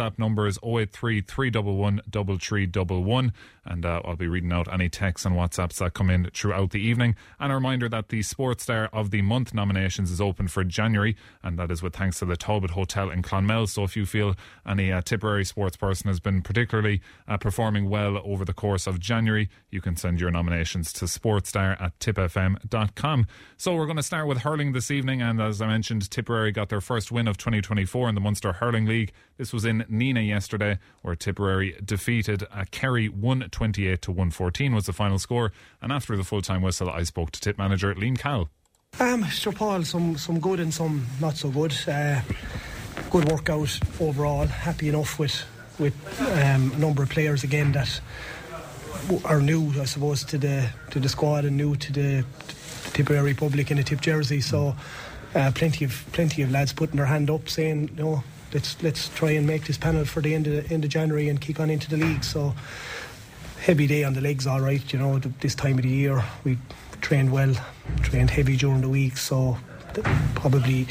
WhatsApp number is 083 311 3311. And uh, I'll be reading out any texts and WhatsApps that come in throughout the evening. And a reminder that the Sports Star of the Month nominations is open for January, and that is with thanks to the Talbot Hotel in Clonmel. So if you feel any uh, Tipperary sports person has been particularly uh, performing well over the course of January, you can send your nominations to sportstar at tipfm.com. So we're going to start with hurling this evening, and as I mentioned, Tipperary got their first win of 2024 in the Munster Hurling League. This was in Nenagh yesterday, where Tipperary defeated uh, Kerry 128 to 114 was the final score. And after the full time whistle, I spoke to tip manager Liam Cahill. Um, Sir Paul, some some good and some not so good. Uh, good workout overall. Happy enough with with um, a number of players again that are new, I suppose, to the to the squad and new to the, the Tipperary public in a tip jersey. So uh, plenty of plenty of lads putting their hand up, saying, "No, let's let's try and make this panel for the end of end of January and kick on into the league." So heavy day on the legs, all right. You know, this time of the year we trained well, trained heavy during the week, so probably.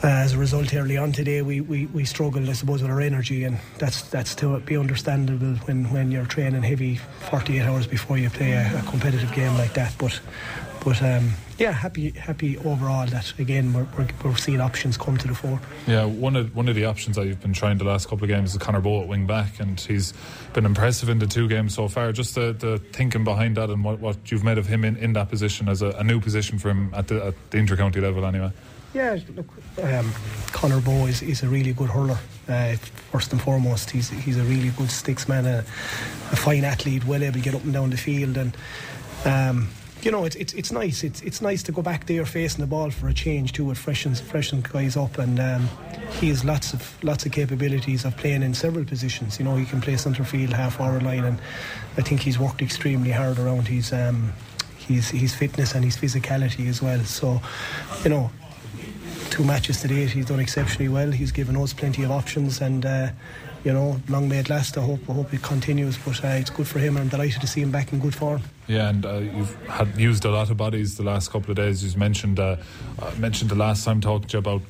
Uh, as a result, early on today, we, we, we struggled, I suppose, with our energy, and that's that's to be understandable when, when you're training heavy 48 hours before you play a, a competitive game like that. But but um, yeah, happy happy overall that again we're, we're, we're, seeing options come to the fore. Yeah, one of one of the options that you've been trying the last couple of games is Conor Bowe at wing back, and he's been impressive in the two games so far. Just the, the thinking behind that and what, what you've made of him in, in that position as a, a new position for him at the, at the intercounty level, anyway. Yeah, look, um, Conor Bowe is, is a really good hurler. Uh, first and foremost, he's he's a really good sticks man, a, a, fine athlete, well able to get up and down the field, and um, you know, it's, it's it's nice. It's it's nice to go back there facing the ball for a change too. It freshens freshens guys up, and um, he has lots of lots of capabilities of playing in several positions. You know, he can play centre field, half forward line, and I think he's worked extremely hard around his um, his his fitness and his physicality as well. So, you know, two matches today, he's done exceptionally well. He's given us plenty of options, and uh, you know, long may it last. I hope I hope it continues. But uh, it's good for him. I'm delighted to see him back in good form. Yeah, and uh, you've had used a lot of bodies the last couple of days. You mentioned uh, uh, mentioned the last time talking to you about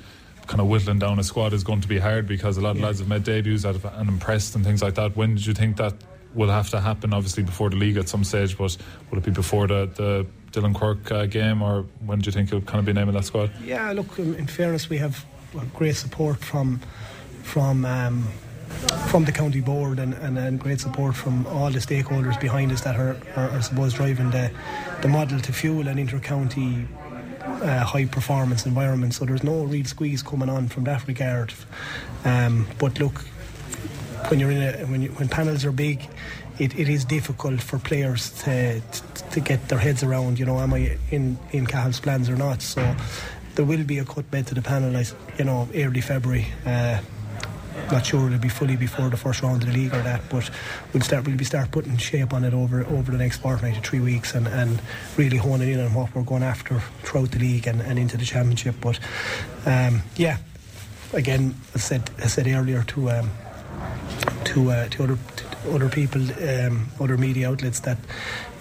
kind of whittling down a squad is going to be hard because a lot of yeah. lads have made debuts and impressed and things like that. When did you think that will have to happen? Obviously before the league at some stage, but will it be before the, the Dylan Quirke uh, game, or when do you think you'll kind of be naming that squad? Yeah, look. In, in fairness, we have great support from from. Um, from the county board and, and, and, great support from all the stakeholders behind us that are, are, are suppose driving the, the model to fuel an inter-county uh, high performance environment. So there's no real squeeze coming on from that regard. Um, but look when you're in a when, you, when panels are big it, it is difficult for players to, to, to get their heads around you know am I in in Cahill's plans or not? So there will be a cut bed to the panel you know early February uh, not sure it'll be fully before the first round of the league or that, but we'll start we'll be start putting shape on it over over the next fortnight to three weeks and, and really honing in on what we're going after throughout the league and, and into the championship. But um, yeah, again, I said I said earlier to um, to uh, to other to other people, um, other media outlets that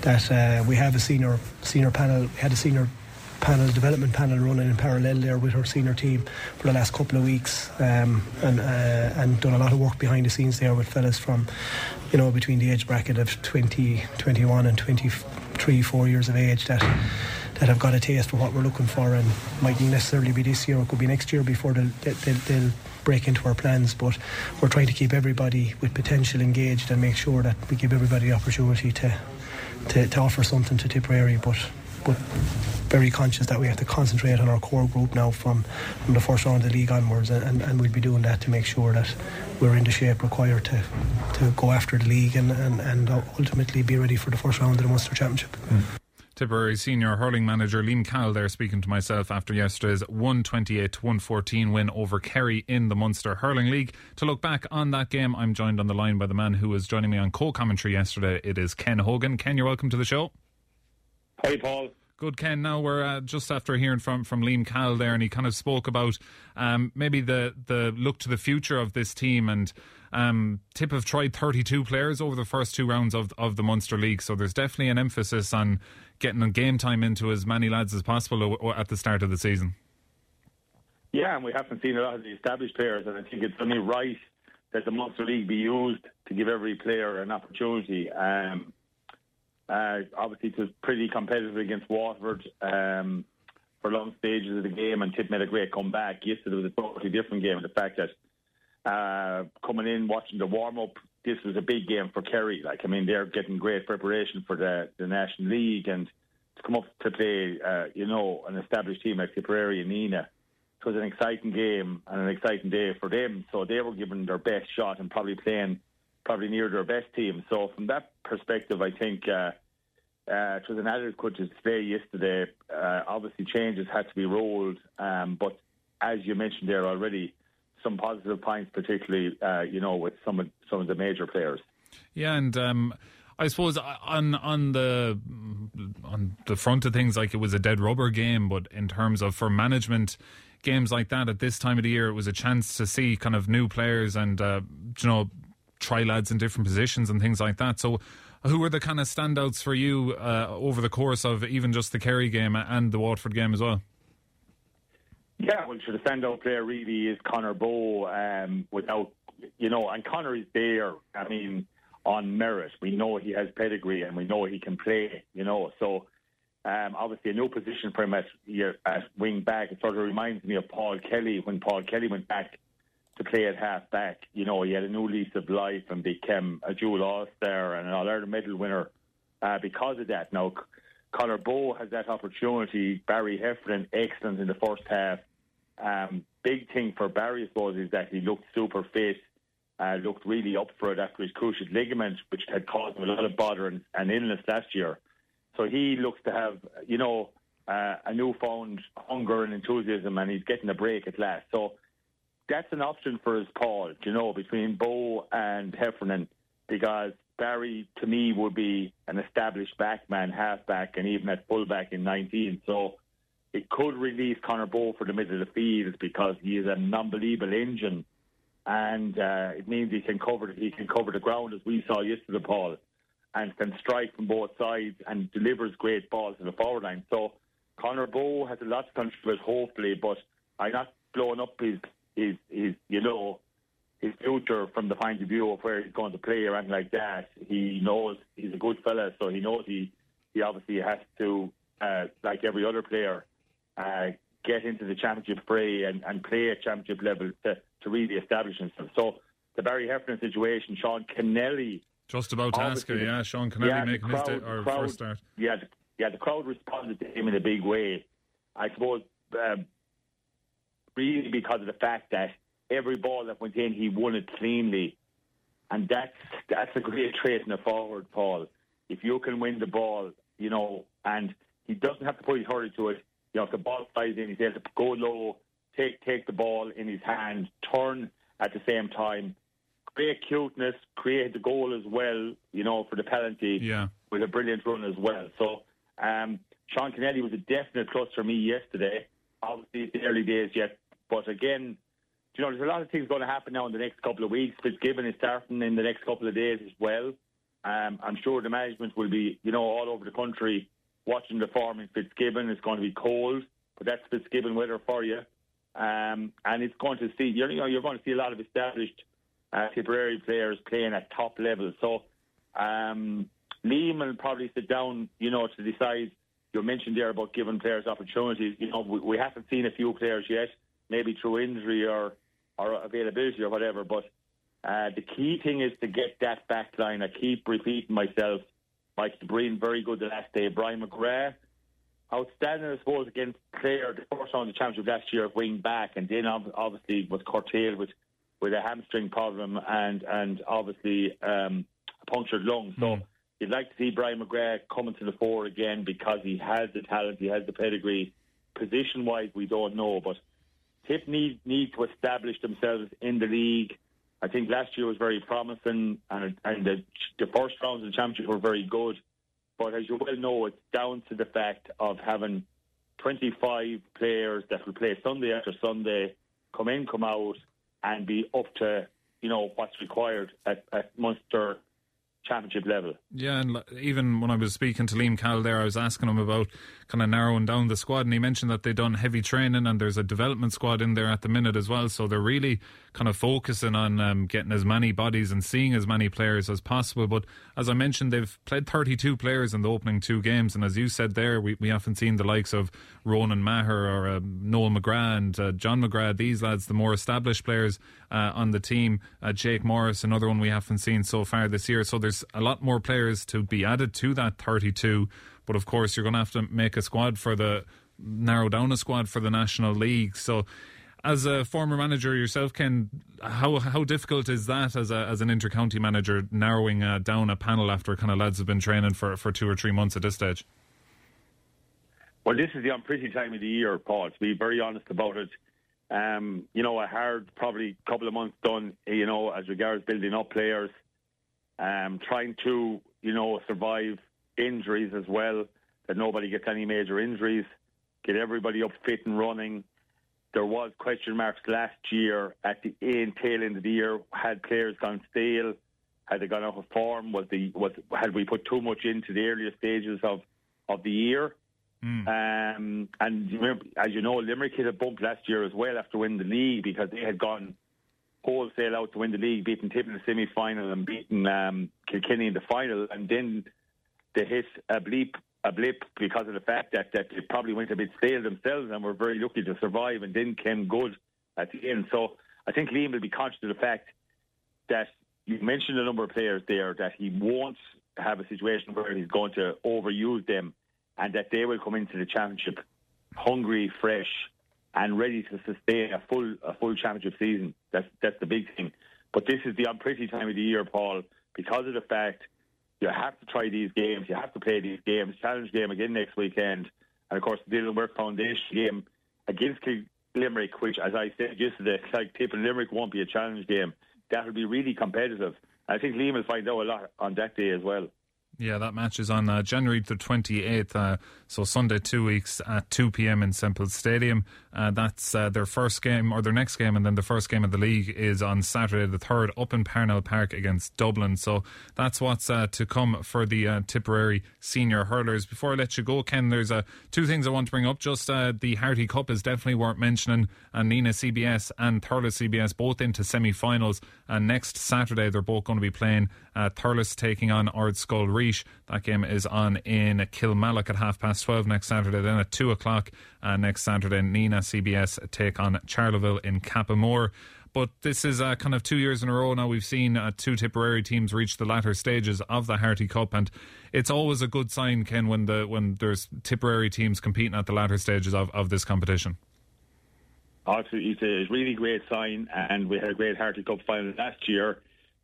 that uh, we have a senior senior panel. We had a senior panel development panel running in parallel there with our senior team for the last couple of weeks um, and uh, and done a lot of work behind the scenes there with fellas from you know between the age bracket of 20 21 and 23 4 years of age that that have got a taste for what we're looking for and mightn't necessarily be this year it could be next year before they'll, they'll, they'll break into our plans but we're trying to keep everybody with potential engaged and make sure that we give everybody the opportunity to to, to offer something to Tipperary but but very conscious that we have to concentrate on our core group now from, from the first round of the league onwards, and, and we'll be doing that to make sure that we're in the shape required to, to go after the league and, and, and ultimately be ready for the first round of the Munster Championship. Mm. Tipperary senior hurling manager Liam Cahill there speaking to myself after yesterday's 128 114 win over Kerry in the Munster Hurling League. To look back on that game, I'm joined on the line by the man who was joining me on co commentary yesterday. It is Ken Hogan. Ken, you're welcome to the show. Hi, Paul. Good, Ken. Now we're uh, just after hearing from from Liam Cahill there, and he kind of spoke about um, maybe the the look to the future of this team. And um, Tip have tried 32 players over the first two rounds of of the Munster League, so there's definitely an emphasis on getting game time into as many lads as possible at the start of the season. Yeah, and we haven't seen a lot of the established players, and I think it's only right that the Munster League be used to give every player an opportunity. Um, uh, obviously, it was pretty competitive against Waterford um, for long stages of the game, and Tip made a great comeback. Yesterday was a totally different game. The fact that uh, coming in, watching the warm up, this was a big game for Kerry. Like, I mean, they're getting great preparation for the, the National League, and to come up to play, uh, you know, an established team like Tipperary and Nenagh it was an exciting game and an exciting day for them. So they were giving their best shot and probably playing probably near their best team. So from that perspective, I think uh, uh, it was an adequate display yesterday. Uh, obviously, changes had to be rolled, um, but as you mentioned there already, some positive points, particularly uh, you know with some of some of the major players. Yeah, and. Um I suppose on on the on the front of things, like it was a dead rubber game, but in terms of for management, games like that at this time of the year, it was a chance to see kind of new players and uh, you know try lads in different positions and things like that. So, who were the kind of standouts for you uh, over the course of even just the Kerry game and the Waterford game as well? Yeah, well, sure, the standout player really is Conor Bowe. Um, without you know, and Conor is there. I mean, on merit. We know he has pedigree and we know he can play. You know, so um, obviously, a new position for him at, at wing back. It sort of reminds me of Paul Kelly when Paul Kelly went back to play at half back. You know, he had a new lease of life and became a dual All Star and an All Ireland medal winner uh, because of that. Now, Conor Bowe has that opportunity. Barry Heffernan, excellent in the first half. Um, big thing for Barry, I suppose, is that he looked super fit, uh, looked really up for it after his cruciate ligament, which had caused him a lot of bother and, and illness last year. So he looks to have, you know, uh, a newfound hunger and enthusiasm, and he's getting a break at last. So that's an option for his Paul, you know, between Bowe and Heffernan, because Barry, to me, would be an established backman, halfback, and even at fullback in 19. So it could release Conor Bowe for the middle of the field because he is an unbelievable engine, and uh, it means he can cover he can cover the ground as we saw yesterday, Paul and can strike from both sides and delivers great balls in the forward line. So Conor Bowe has a lot to contribute, hopefully, but I'm not blowing up his, his, his, you know, his future from the point of view of where he's going to play or anything like that. He knows he's a good fella, so he knows he, he obviously has to, uh, like every other player, uh, get into the championship fray and, and play at championship level to, to really establish himself. So the Barry Heffernan situation, Sean Kennelly just about to ask you, yeah, Sean Kennelly yeah, making crowd, his crowd, first start. Yeah, the, yeah, the crowd responded to him in a big way. I suppose um, really because of the fact that every ball that went in, he won it cleanly, and that's that's a great trait in a forward, Paul. If you can win the ball, you know, and he doesn't have to put his hurry to it. You know, if the ball flies in, he's able to go low, take take the ball in his hand, turn at the same time, great cuteness, created the goal as well, you know, for the penalty yeah. with a brilliant run as well. So um, Sean Kennelly was a definite plus for me yesterday. Obviously, it's the early days yet, but again, you know, there's a lot of things going to happen now in the next couple of weeks. Fitzgibbon is starting in the next couple of days as well. Um, I'm sure the management will be, you know, all over the country watching the form in Fitzgibbon. It's going to be cold, but that's Fitzgibbon weather for you. Um, and it's going to see, you know, you're going to see a lot of established uh, Tipperary players playing at top level. So um, Liam will probably sit down, you know, to decide. You mentioned there about giving players opportunities. You know, we, we haven't seen a few players yet, maybe through injury or or availability or whatever. But uh, the key thing is to get that back line. I keep repeating myself. Mike Breen, very good the last day. Brian McGrath, outstanding, I suppose, against Clare, the first round of the championship last year, wing back, and then obviously was curtailed with with a hamstring problem and and obviously um, a punctured lung. So mm. you'd like to see Brian McGrath coming to the fore again because he has the talent, he has the pedigree. Position wise, we don't know, but Tip need need to establish themselves in the league. I think last year was very promising, and and the, the first rounds of the championship were very good. But as you well know, it's down to the fact of having 25 players that will play Sunday after Sunday, come in, come out, and be up to you know what's required at, at Munster championship level. Yeah, and even when I was speaking to Liam Cahill there, I was asking him about kind of narrowing down the squad, and he mentioned that they've done heavy training and there's a development squad in there at the minute as well. So they're really kind of focusing on um, getting as many bodies and seeing as many players as possible. But as I mentioned, they've played 32 players in the opening two games, and as you said there, we, we haven't seen the likes of Ronan Maher or uh, Noel McGrath and uh, John McGrath, these lads, the more established players uh, on the team. Uh, Jake Morris, another one we haven't seen so far this year. So there's a lot more players to be added to that 32. But of course, you're going to have to make a squad for the narrow down a squad for the National League. So, as a former manager yourself, Ken, how how difficult is that as a as an intercounty manager narrowing uh, down a panel after kind of lads have been training for for two or three months at this stage? Well, this is the unpretty time of the year, Paul. To be very honest about it, um, you know, a hard probably couple of months done. You know, as regards building up players, um, trying to you know survive injuries as well, that nobody gets any major injuries, get everybody up fit and running. There was question marks last year at the end, tail end of the year. Had players gone stale? Had they gone out of form? Was the was had we put too much into the earlier stages of of the year? Mm. Um, and remember, as you know, Limerick hit a bump last year as well after winning the league because they had gone wholesale out to win the league, beating Tip in the semi final and beating um, Kilkenny in the final, and then they hit a bleep a blip because of the fact that, that they probably went a bit stale themselves and were very lucky to survive and then came good at the end. So I think Liam will be conscious of the fact that you mentioned a number of players there that he won't have a situation where he's going to overuse them and that they will come into the championship hungry, fresh, and ready to sustain a full a full championship season. That's that's the big thing. But this is the unpretty time of the year, Paul, because of the fact you have to try these games. You have to play these games. Challenge game again next weekend. And of course, the Dylan Quirke Foundation game against Limerick, which, as I said yesterday, like and Limerick won't be a challenge game. That will be really competitive. I think Liam will find out a lot on that day as well. Yeah, that match is on uh, January the 28th, uh, so Sunday, two weeks at 2 p.m. in Semple Stadium. Uh, that's uh, their first game, or their next game, and then the first game of the league is on Saturday the 3rd up in Parnell Park against Dublin. So that's what's uh, to come for the uh, Tipperary senior hurlers. Before I let you go, Ken, there's two things I want to bring up. Just the Harty Cup is definitely worth mentioning, and Nenagh CBS and Thurles CBS both into semi finals. And next Saturday, they're both going to be playing uh, Thurles taking on Ardscoil Rís. That game is on in Kilmallock at half past 12 next Saturday. Then at 2 o'clock uh, next Saturday, Nenagh CBS take on Charleville in Cappamore. But this is uh, kind of two years in a row now. We've seen uh, two Tipperary teams reach the latter stages of the Harty Cup, and it's always a good sign, Ken, when the when there's Tipperary teams competing at the latter stages of, of this competition. Absolutely, it's a really great sign, and we had a great Harty Cup final last year.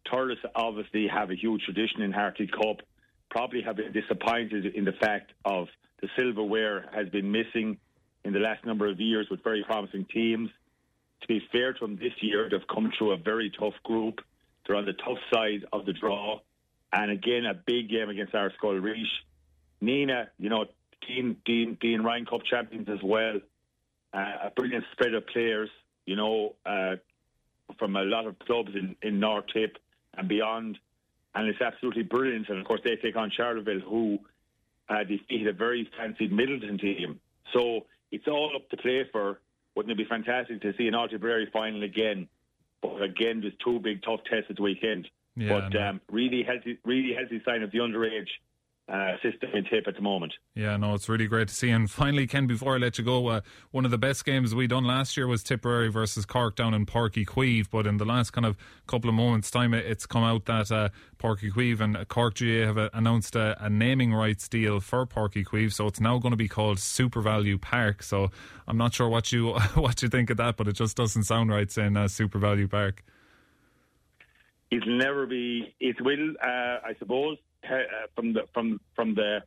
Thurles obviously have a huge tradition in Harty Cup. Probably have been disappointed in the fact of the silverware has been missing in the last number of years with very promising teams. To be fair to them, this year they've come through a very tough group. They're on the tough side of the draw, and again a big game against Ardscoil Rís. Nenagh, you know, Dean, Dean, Dean Ryan Cup champions as well. Uh, a brilliant spread of players, you know, uh, from a lot of clubs in, in North Tip and beyond. And it's absolutely brilliant. And of course, they take on Charleville, who uh, defeated a very fancied Midleton team. So it's all up to play for. Wouldn't it be fantastic to see an All final again? But again, there's two big tough tests at the weekend. Yeah, but um, really healthy, really healthy sign of the underage uh, system in tape at the moment. Yeah, no, it's really great to see. And finally, Ken, before I let you go, uh, one of the best games we done last year was Tipperary versus Cork down in Páirc Uí Chaoimh. But in the last kind of couple of moments' time, it's come out that uh, Uí Chaoimh and Cork GAA have uh, announced a, a, naming rights deal for Páirc Uí Chaoimh, so it's now going to be called SuperValu Park. So I'm not sure what you what you think of that, but it just doesn't sound right saying uh, SuperValu Park. It'll never be. It will, uh, I suppose from the from from the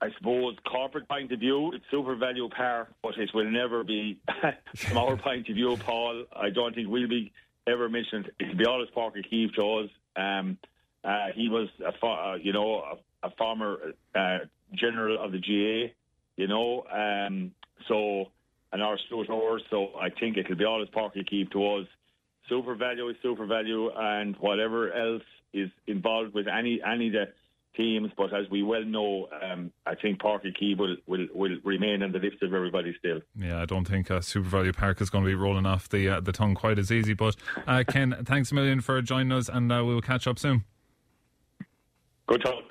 I suppose corporate point of view, it's SuperValu par, but it will never be from our point of view, Paul. I don't think we'll be ever mentioned. It'll be always Páirc Uí Chaoimh to us. Um, uh, he was a uh, you know a, a former uh, general of the GAA, you know, um, so an Ard Stiúrthóir so I think it'll be always Páirc Uí Chaoimh to us. SuperValu is SuperValu, and whatever else is involved with any any of the teams. But as we well know, um, I think Uí Chaoimh will, will will remain on the list of everybody still. Yeah, I don't think uh, SuperValu Park is going to be rolling off the uh, the tongue quite as easy. But uh, Ken, thanks a million for joining us, and uh, we'll catch up soon. Good talk.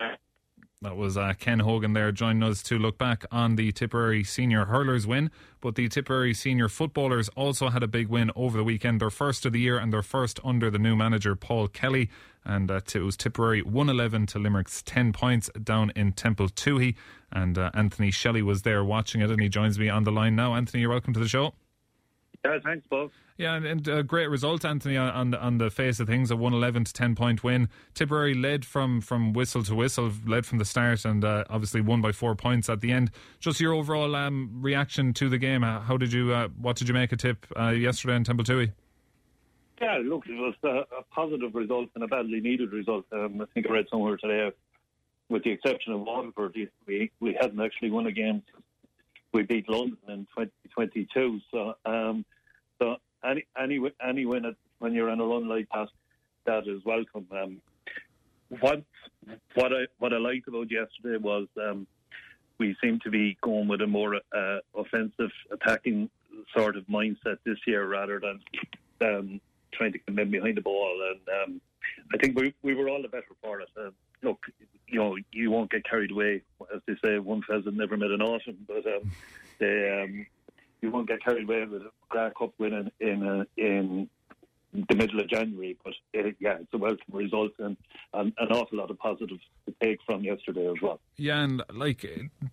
That was uh, Ken Hogan there joining us to look back on the Tipperary senior hurlers win. But the Tipperary senior footballers also had a big win over the weekend, their first of the year and their first under the new manager Paul Kelly. And uh, it was Tipperary 111 to Limerick's 10 points down in Temple And uh, Anthony Shelly was there watching it, and he joins me on the line now. Anthony, you're welcome to the show. Yeah, thanks, Bob. Yeah, and, and a great result, Anthony, on the, on the face of things. A 111 to 10 point win. Tipperary led from, from whistle to whistle, led from the start, and uh, obviously won by four points at the end. Just your overall um, reaction to the game. How did you, uh, what did you make a tip uh, yesterday in Temple Yeah, look, it was a, a, positive result and a badly needed result. Um, I think I read somewhere today, with the exception of Waterford, we we hadn't actually won a game. We beat London in 2022, so um, so any any any win when you're on a run like that, that is welcome. Um, what what I what I liked about yesterday was um, we seem to be going with a more uh, offensive, attacking sort of mindset this year rather than um, trying to come in behind the ball. And um, I think we we were all the better for it. Uh, look, you know, you won't get carried away, as they say. One pheasant never met an autumn, but um, they you won't get carried away with a McGrath Cup win in in, uh, in the middle of January. But it, yeah, it's a welcome result and, and an awful lot of positives to take from yesterday as well. Yeah, and like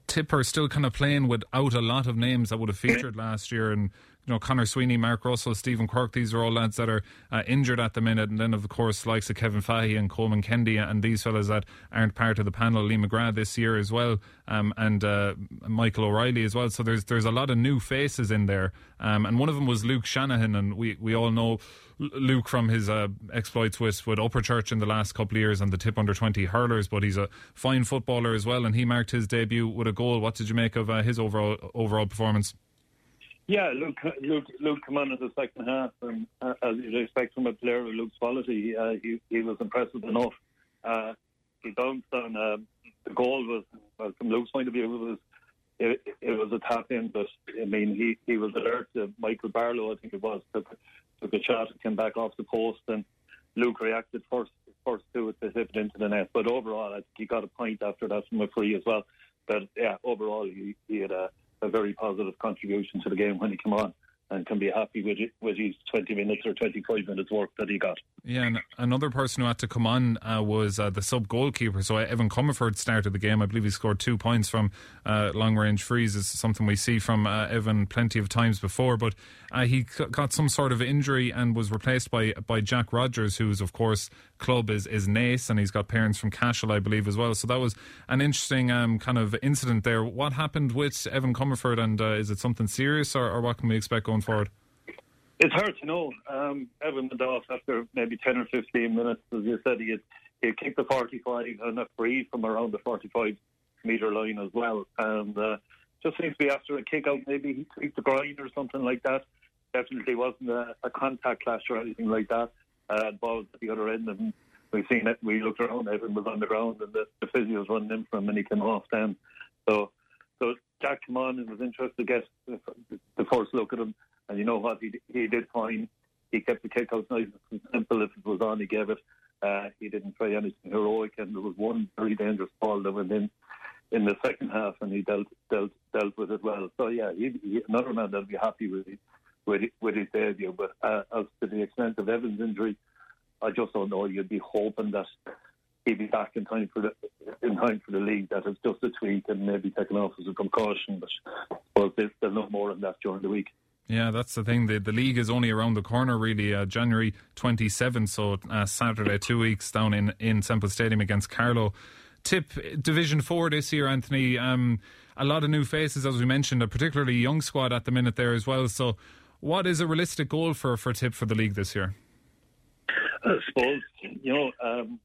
Tipper still kind of playing without a lot of names that would have featured last year, and you know, Conor Sweeney, Mark Russell, Stephen Quirke, these are all lads that are uh, injured at the minute. And then, of course, likes of Kevin Fahey and Colman Kennedy and these fellas that aren't part of the panel, Lee McGrath this year as well, um, and uh, Michael O'Reilly as well. So there's there's a lot of new faces in there. Um, and one of them was Luke Shanahan, and we, we all know Luke from his uh, exploits with, with Upperchurch in the last couple of years and the tip under 20 hurlers, but he's a fine footballer as well, and he marked his debut with a goal. What did you make of uh, his overall overall performance? Yeah, Luke, Luke, Luke come on in the second half, and uh, as you'd expect from a player of Luke's quality, uh, he, he was impressive enough. Uh, he bounced on uh, the goal was, well, from Luke's point of view, it was it, it was a tap in, but I mean, he, he was alert to Michael Barlow, I think it was, took, took a shot, came back off the post, and Luke reacted first first to it to hit it into the net. But overall, I think he got a point after that from a free as well. But yeah, overall, he, he had a a very positive contribution to the game when he came on and can be happy with it, with his 20 minutes or 25 minutes work that he got. Yeah, and another person who had to come on uh, was uh, the sub goalkeeper. So Evan Comerford started the game. I believe he scored two points from uh, long range frees. Is something we see from uh, Evan plenty of times before. But uh, he got some sort of injury and was replaced by by Jack Rogers, who's of course club is is Naas, and he's got parents from Cashel, I believe, as well. So that was an interesting um, kind of incident there. What happened with Evan Comerford, and uh, is it something serious, or, or, what can we expect going forward? It's hard to know. Um, Evan went off after maybe ten or fifteen minutes, as you said. He had, he had kicked the forty-five and a free from around the forty-five meter line as well, and. Uh, just seems to be after a kick out, maybe he tweaked the groin or something like that definitely wasn't a, a contact clash or anything like that. Uh, ball was at the other end, and we seen it. We looked around, everyone was on the ground, and the, the physio was running in for him, and he came off then. So, so Jack came on and was interested to get the, first look at him, and you know what? He he did fine. He kept the kick out nice and simple. If it was on, he gave it. Uh, he didn't try anything heroic, and there was one very dangerous ball that went in in the second half, and he dealt dealt dealt with it well. So yeah, he, he, another man that'll be happy with it with his debut. But uh, as to the extent of Evans' injury, I just don't know. You'd be hoping that he'd be back in time for the in time for the league. That it's just a tweak and maybe taken off as a precaution. But well, there's, there's no more on that during the week. Yeah, that's the thing. The, the league is only around the corner, really. Uh, January 27th, so uh, Saturday, two weeks down in, in Semple Stadium against Carlow. Tip Division 4 this year, Anthony. Um, a lot of new faces, as we mentioned, a particularly young squad at the minute there as well. So, what is a realistic goal for, for Tip for the league this year? I suppose, you know, um,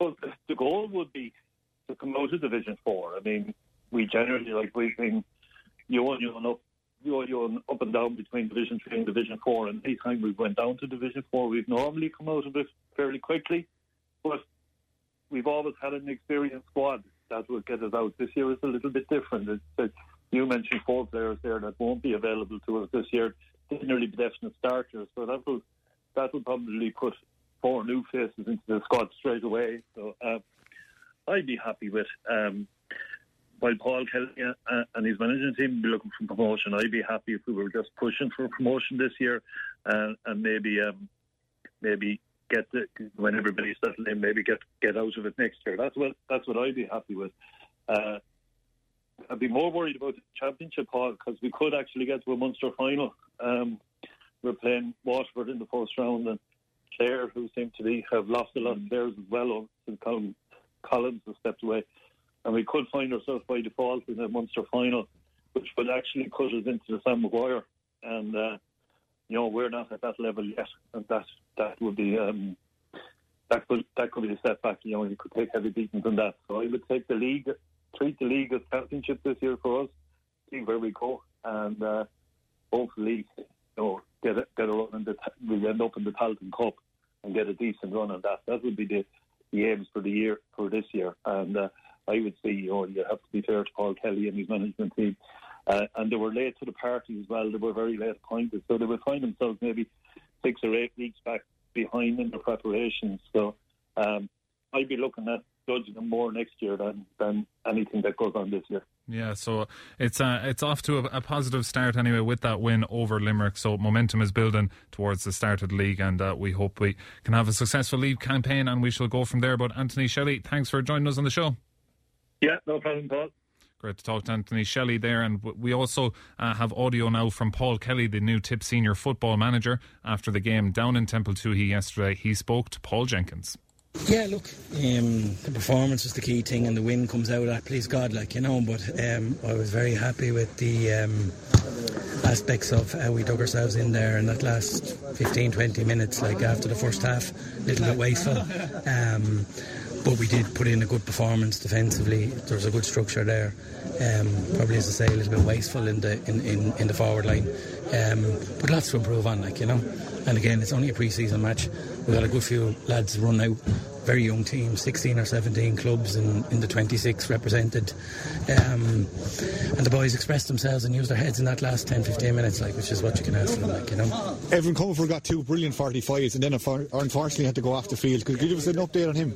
well, the goal would be to come out of Division 4. I mean, we generally, like, we've been you and you up know, you're up and down between Division Three and Division Four, and any time we've went down to Division Four, we've normally come out of it fairly quickly. But we've always had an experienced squad that will get us out. This year is a little bit different. It's, it's, you mentioned four players there that won't be available to us this year. They're nearly definite starters, so that will that will probably put four new faces into the squad straight away. So uh, I'd be happy with. Um, while Paul Kelly uh, and his management team will be looking for promotion, I'd be happy if we were just pushing for promotion this year, uh, and maybe um, maybe get the, when everybody's settled in, maybe get get out of it next year. That's what that's what I'd be happy with. Uh, I'd be more worried about the championship, Paul, because we could actually get to a Munster final. Um, we're playing Waterford in the first round, and Clare, who seem to be have lost a lot of players as well since Colm Collins has stepped away and we could find ourselves by default in a Munster final, which would actually cut us into the Sam Maguire. And uh, you know we're not at that level yet, and that that would be um, that could that could be a setback. You know, you could take heavy beatings on that. So I would take the league, treat the league as championship this year for us, see where we go, and uh, hopefully, you know, get a, get a run in the we end up in the Tailteann Cup and get a decent run on that. That would be the the aims for the year for this year, and. Uh, I would say, you know, you have to be fair to Paul Kelly and his management team. Uh, and they were late to the party as well. They were very late appointed, so they would find themselves maybe six or eight weeks back behind in the preparations. So um, I'd be looking at judging them more next year than, than anything that goes on this year. Yeah, so it's uh, it's off to a, a, positive start anyway with that win over Limerick. So momentum is building towards the start of the league, and uh, we hope we can have a successful league campaign, and we shall go from there. But Anthony Shelly, thanks for joining us on the show. Yeah, no problem, Paul. Great to talk to Anthony Shelly there. And we also uh, have audio now from Paul Kelly, the new Tip senior football manager. After the game down in Templetuohy yesterday, he spoke to Paul Jenkins. Yeah, look, um, the performance is the key thing, and the win comes out at please God, like you know. But um, I was very happy with the um, aspects of how we dug ourselves in there in that last 15, 20 minutes, like after the first half, a little bit wasteful. Um, but we did put in a good performance defensively. There was a good structure there. Um, probably, as I say, a little bit wasteful in the in, in, in the forward line, um, but lots to improve on, like you know. And again, it's only a pre-season match. We've got a good few lads run out very young team, 16 or 17 clubs in, in the 26 represented. Um, and the boys expressed themselves and used their heads in that last 10, 15 minutes, like, which is what you can ask them, like, you know. Evan Comerford got two brilliant 45s and then unfortunately had to go off the field. Could you give us an update on him?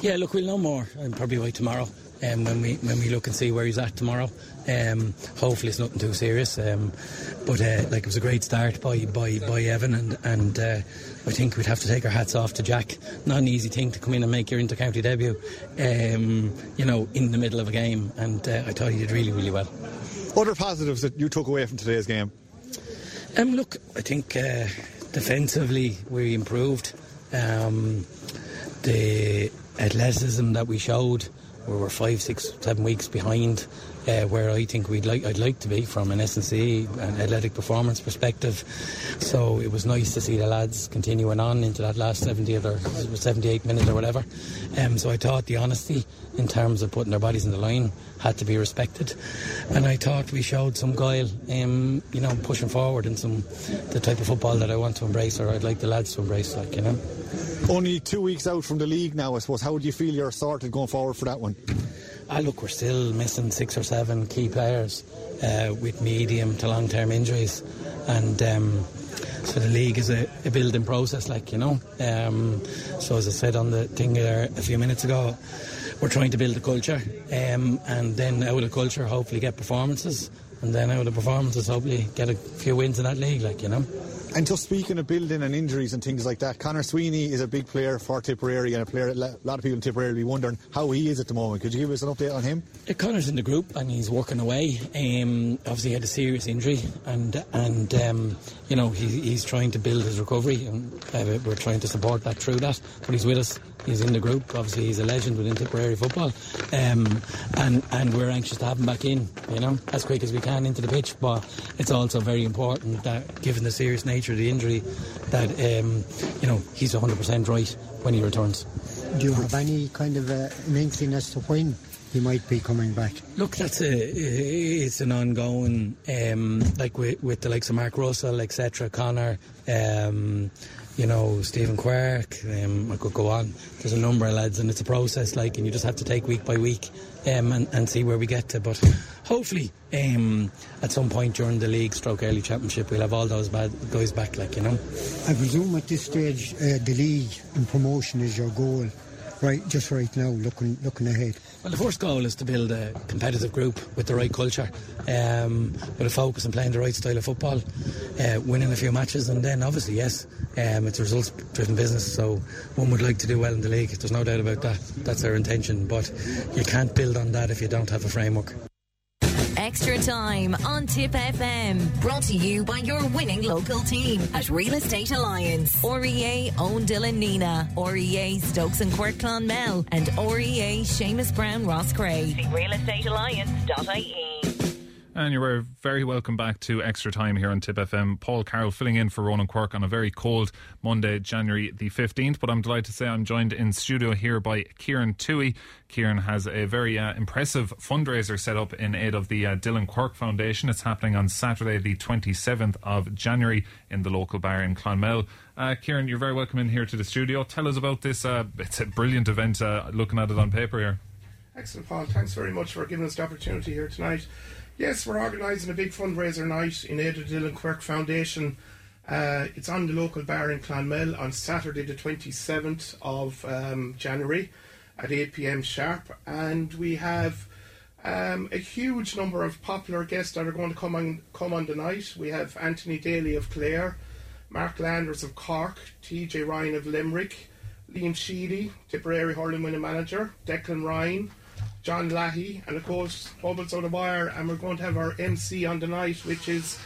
Yeah, look, we'll know more um, probably by tomorrow. Um, when we when we look and see where he's at tomorrow. Um, hopefully it's nothing too serious. Um, but uh, like it was a great start by by, by Evan, and and uh, I think we'd have to take our hats off to Jack. Not an easy thing to come in and make your inter-county debut, um, you know, in the middle of a game. And uh, I thought he did really really well. Other positives that you took away from today's game? Um, look, I think uh, defensively we improved. Um, the athleticism that we showed we were five, six, seven weeks behind uh, where I think we'd like I'd like to be from an S&C and athletic performance perspective. So it was nice to see the lads continuing on into that last 70 or 78 minutes or whatever. Um, so I thought the honesty in terms of putting their bodies in the line had to be respected, and I thought we showed some guile, um, you know, pushing forward and some the type of football that I want to embrace or I'd like the lads to embrace, like you know. Only two weeks out from the league now, I suppose. How would you feel you're sorted going forward for that one? Ah, look, we're still missing six or seven key players uh, with medium to long term injuries. And um, so the league is a, a, building process, like, you know. Um, so, as I said on the thing there a few minutes ago, we're trying to build a culture. Um, and then out of culture, hopefully get performances. And then out of the performances, hopefully get a few wins in that league, like, you know. And just speaking of building and injuries and things like that, Conor Sweeney is a big player for Tipperary and a player a lot of people in Tipperary will be wondering how he is at the moment. Could you give us an update on him? Yeah, Conor's in the group and he's working away. Um, obviously, he had a serious injury and and um, you know he, he's trying to build his recovery and uh, we're trying to support that through that. But he's with us. He's in the group. Obviously, he's a legend within Tipperary football, um, and and we're anxious to have him back in. You know, as quick as we can into the pitch. But it's also very important that, given the serious nature of the injury, that um, you know he's 100% right when he returns. Do you have any kind of uh, an inkling as to when he might be coming back? Look, that's a it's an ongoing um, like with, with the likes of Mark Russell, etc. Conor. Um, you know, Stephen Quirke, um, I could go on. There's a number of lads, and it's a process, like, and you just have to take week by week um, and, and see where we get to. But hopefully, um, at some point during the league stroke early championship, we'll have all those bad guys back, like, you know. I presume at this stage, uh, the league and promotion is your goal right just right now looking looking ahead well the first goal is to build a competitive group with the right culture um, with a focus on playing the right style of football uh, winning a few matches and then obviously yes um, it's a results driven business so one would like to do well in the league. There's no doubt about that. That's our intention but you can't build on that if you don't have a framework Extra time on Tip FM. Brought to you by your winning local team at Real Estate Alliance. REA own Dylan Nenagh. REA Stokes and Quirke Clonmel. And REA Seamus Brown Roscrea. See realestatealliance.ie. And you're very welcome back to Extra Time here on Tip FM. Paul Carroll filling in for Ronan Quirke on a very cold Monday, January the 15th. But I'm delighted to say I'm joined in studio here by Ciaran Tuohy. Ciaran has a very uh, impressive fundraiser set up in aid of the uh, Dylan Quirke Foundation. It's happening on Saturday, the 27th of January, in the local bar in Clonmel. Uh, Ciaran, you're very welcome in here to the studio. Tell us about this. Uh, it's a brilliant event, uh, looking at it on paper here. Excellent, Paul. Thanks very much for giving us the opportunity here tonight. Yes, we're organising a big fundraiser night in aid of the Dylan Quirke Foundation. Uh, it's on the local bar in Clonmel on Saturday, the 27th of um, January at 8 pm sharp. And we have um, a huge number of popular guests that are going to come on, come on the night. We have Anthony Daly of Clare, Mark Landers of Cork, TJ Ryan of Limerick, Liam Sheedy, Tipperary hurling winning manager, Declan Ryan. John Leahy, and of course Bubbles O'Dwyer, and we're going to have our MC on the night, which is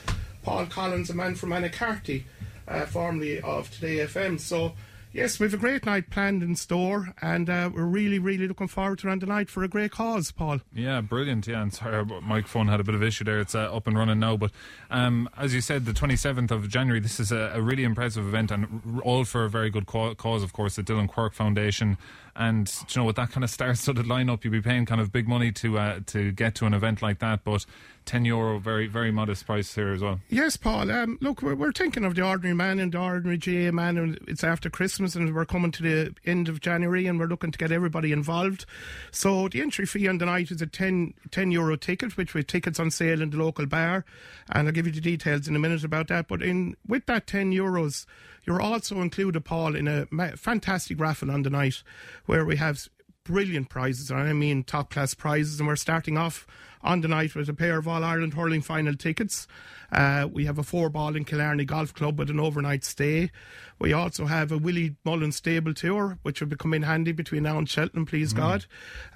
Paul Collins, a man from Annacarty, uh, formerly of Today FM. So, yes, we have a great night planned in store, and uh, we're really, really looking forward to around the night for a great cause, Paul. Yeah, brilliant. Yeah, and sorry, our microphone had a bit of issue there. It's uh, up and running now. But um, as you said, the 27th of January, this is a, a really impressive event, and all for a very good cause, of course, the Dylan Quirke Foundation. And you know, with that kind of star-studded lineup, you'd be paying kind of big money to uh, to get to an event like that. But ten euro, very very modest price here as well. Yes, Paul. Um, look, we're, we're thinking of the ordinary man and the ordinary GAA man, and it's after Christmas, and we're coming to the end of January, and we're looking to get everybody involved. So the entry fee on the night is a 10, 10 euro ticket, which with tickets on sale in the local bar, and I'll give you the details in a minute about that. But in with that ten euros you're also included, Paul, in a fantastic raffle on the night where we have brilliant prizes, and I mean top class prizes, and we're starting off on the night with a pair of All Ireland hurling final tickets. Uh, we have a four ball in Killarney Golf Club with an overnight stay. We also have a Willie Mullins stable tour, which will come in handy between now and Cheltenham, please mm. God.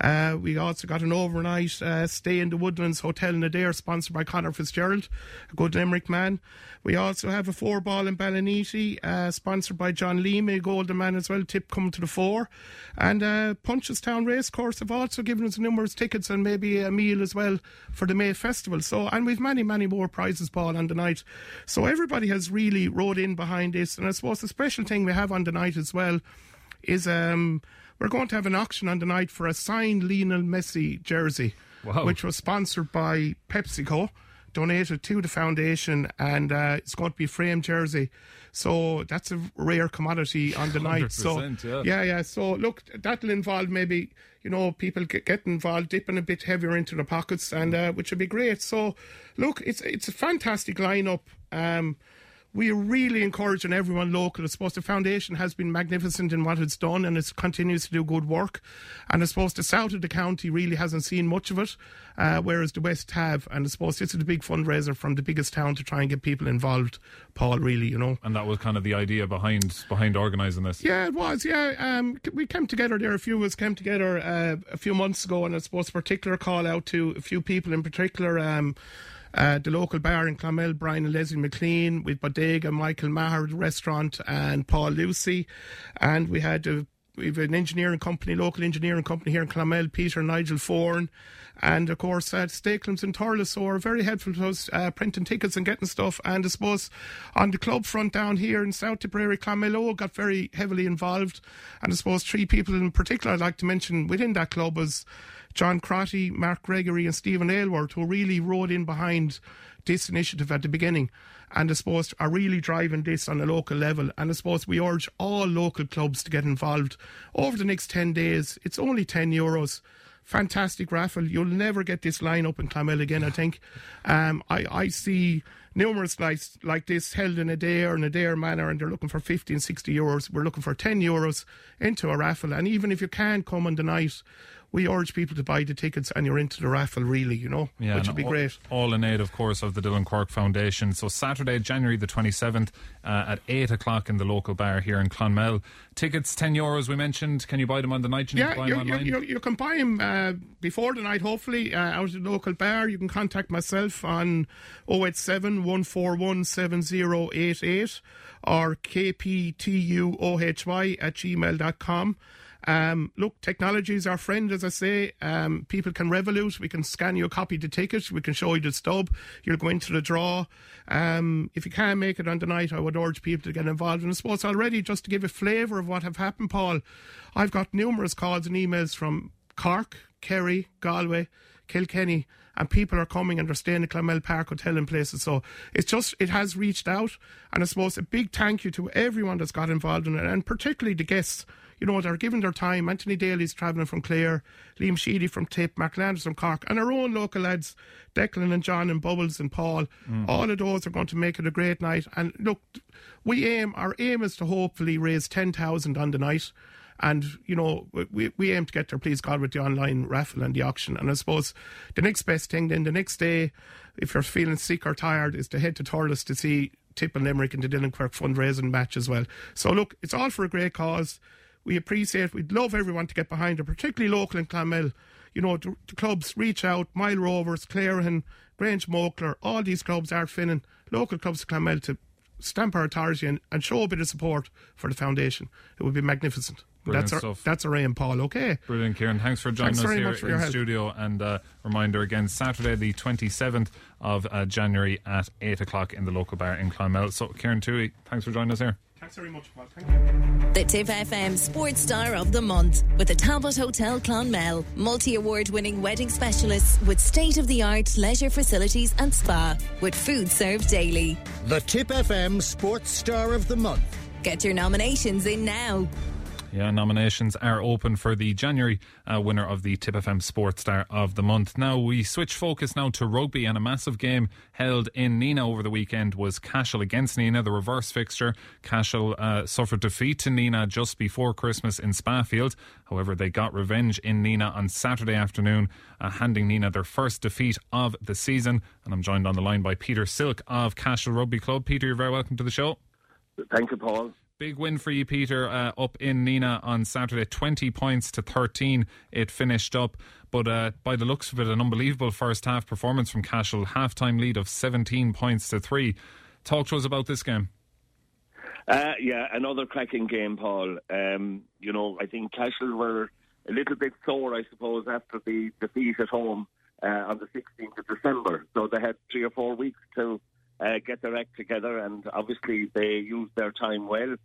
Uh, we also got an overnight uh, stay in the Woodlands Hotel in Adare, sponsored by Conor Fitzgerald, a good Limerick man. We also have a four ball in Ballyneety, uh, sponsored by John Leamy, a golden man as well, tip coming to the four. And uh, Punchestown Racecourse have also given us numerous tickets and maybe a meal as well for the May Festival. So, and we've many, many more prizes, Paul, on the night. So everybody has really rode in behind this. And I suppose the special thing we have on the night as well is um, we're going to have an auction on the night for a signed Lionel Messi jersey, wow. which was sponsored by PepsiCo donated to the foundation, and uh, it's going to be a framed jersey. So that's a rare commodity on the night. So yeah. yeah, yeah. So look, that'll involve maybe you know people get, get involved, dipping a bit heavier into the pockets, and uh, which would be great. So look, it's it's a fantastic lineup. Um, we are really encouraging everyone local. I suppose the foundation has been magnificent in what it's done and it continues to do good work. And I suppose the south of the county really hasn't seen much of it, uh, whereas the west have. And I suppose this is a big fundraiser from the biggest town to try and get people involved, Paul, really, you know. And that was kind of the idea behind behind organising this. Yeah, it was. Yeah, um, we came together there, a few of us came together uh, a few months ago, and I suppose particular call out to a few people in particular. Um, uh, the local bar in Clonmel, Brian and Leslie McLean, with Bodega, Michael Maher, the restaurant, and Paul Lucy. And we had a we have an engineering company, local engineering company here in Clonmel, Peter and Nigel Forn, and of course uh, and Thurles, so are very helpful to us uh, printing tickets and getting stuff. And I suppose on the club front down here in South Tipperary, Clonmel got very heavily involved. And I suppose three people in particular I'd like to mention within that club was John Crotty, Mark Gregory, and Stephen Aylward, who really rode in behind this initiative at the beginning and I suppose are really driving this on a local level. And I suppose we urge all local clubs to get involved over the next 10 days. It's only 10 euros. Fantastic raffle. You'll never get this line up in Clonmel again, I think. Um, I, I see numerous nights like this held in a day or in a day or manner, and they're looking for 50 and 60 euros. We're looking for 10 euros into a raffle. And even if you can't come on the night, we urge people to buy the tickets and you're into the raffle, really, you know, yeah, which would be all, great. All in aid, of course, of the Dylan Quirke Foundation. So Saturday, January the 27th uh, at 8 o'clock in the local bar here in Clonmel. Tickets, 10 euros, we mentioned. Can you buy them on the night? You yeah, you, you, you, can buy them uh, before the night, hopefully, uh, out of the local bar. You can contact myself on 087 141 7088 or kptuohy at gmail.com. Um, look, technology is our friend, as I say. Um, people can Revolut. We can scan you a copy to the ticket. We can show you the stub. You'll go into the draw. Um, if you can't make it on the night, I would urge people to get involved. And I suppose already, just to give a flavour of what have happened, Paul, I've got numerous calls and emails from Cork, Kerry, Galway, Kilkenny, and people are coming and they're staying at Clonmel Park Hotel and places. So it's just, it has reached out. And I suppose a big thank you to everyone that's got involved in it, and particularly the guests you know, they're giving their time. Anthony Daly's travelling from Clare, Liam Sheedy from Tip, Mark Landers from Cork, and our own local lads, Declan and John and Bubbles and Paul. Mm. All of those are going to make it a great night. And look, we aim, our aim is to hopefully raise 10,000 on the night. And, you know, we, we aim to get there, please God, with the online raffle and the auction. And I suppose the next best thing then, the next day, if you're feeling sick or tired, is to head to Thurles to see Tip and Limerick and the Dylan Quirke fundraising match as well. So, look, it's all for a great cause. We appreciate, we'd love everyone to get behind it, particularly local in Clonmel. You know, the, the clubs reach out, Moyle Rovers, Clerihan, Grange Mokler, all these clubs, Ardfinnan, local clubs in Clonmel to stamp our authority and, and show a bit of support for the foundation. It would be magnificent. Brilliant that's our, stuff. That's our aim, Paul. Okay. Brilliant, Ciaran. Thanks for joining Thanks us here in studio. And uh, reminder again, Saturday the 27th of uh, January at 8 o'clock in the local bar in Clonmel. So, Ciaran Tuohy, thanks for joining us here. Thanks very much, Paul. Thank you. The Tip FM Sports Star of the Month with the Talbot Hotel Clonmel. Multi award winning wedding specialists with state of the art leisure facilities and spa with food served daily. The Tip FM Sports Star of the Month. Get your nominations in now. Yeah, nominations are open for the January uh, winner of the Tipp FM Sports Star of the Month. Now we switch focus now to rugby and a massive game held in Nenagh over the weekend was Cashel against Nenagh, the reverse fixture. Cashel uh, suffered defeat to Nenagh just before Christmas in Spafield. However, they got revenge in Nenagh on Saturday afternoon, uh, handing Nenagh their first defeat of the season. And I'm joined on the line by Peter Silke of Cashel Rugby Club. Peter, you're very welcome to the show. Thank you, Paul. Big win for you, Peter, uh, up in Nenagh on Saturday. 20 points to 13 it finished up. But uh, by the looks of it, an unbelievable first half performance from Cashel. Half time lead of 17 points to 3. Talk to us about this game. Uh, yeah, another cracking game, Paul. Um, you know, I think Cashel were a little bit sore, I suppose, after the defeat at home uh, on the 16th of December. So they had three or four weeks to uh, get their act together, and obviously they used their time well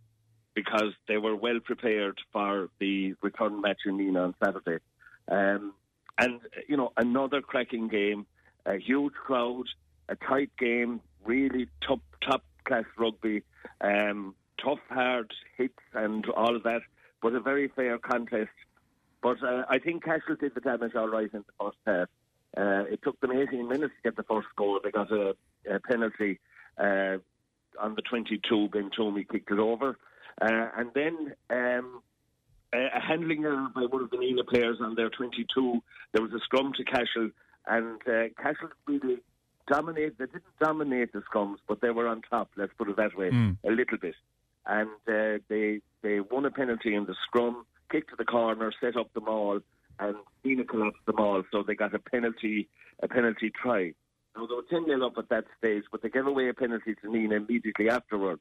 because they were well prepared for the return match in Nenagh on Saturday. Um, and, you know, another cracking game, a huge crowd, a tight game, really top, top class rugby, um, tough, hard hits and all of that, but a very fair contest. But uh, I think Cashel did the damage all right in the first half. Uh, it took them 18 minutes to get the first goal. They got a, a penalty uh, on the 22. Ben Toomey kicked it over. Uh, and then um, a, handling error by one of the Nenagh players on their 22. There was a scrum to Cashel, and uh, Cashel really dominated. They didn't dominate the scrums, but they were on top. Let's put it that way, mm. a little bit. And uh, they they won a penalty in the scrum, kicked to the corner, set up the maul, and Nenagh collapsed the maul. So they got a penalty a penalty try. Now they were 10 0 up at that stage, but they gave away a penalty to Nenagh immediately afterwards.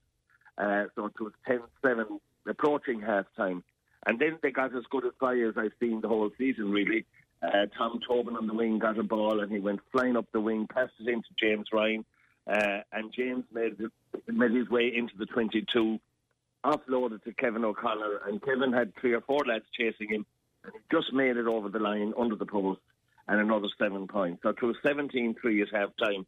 Uh, so it was 10 7 approaching half time. And then they got as good a try as I've seen the whole season, really. Uh, Tom Tobin on the wing got a ball and he went flying up the wing, passed it into James Ryan, uh, and James made, made his way into the 22, offloaded to Kevin O'Connor, and Kevin had three or four lads chasing him, And he just made it over the line under the post and another seven points. So it was 17 3 at half time.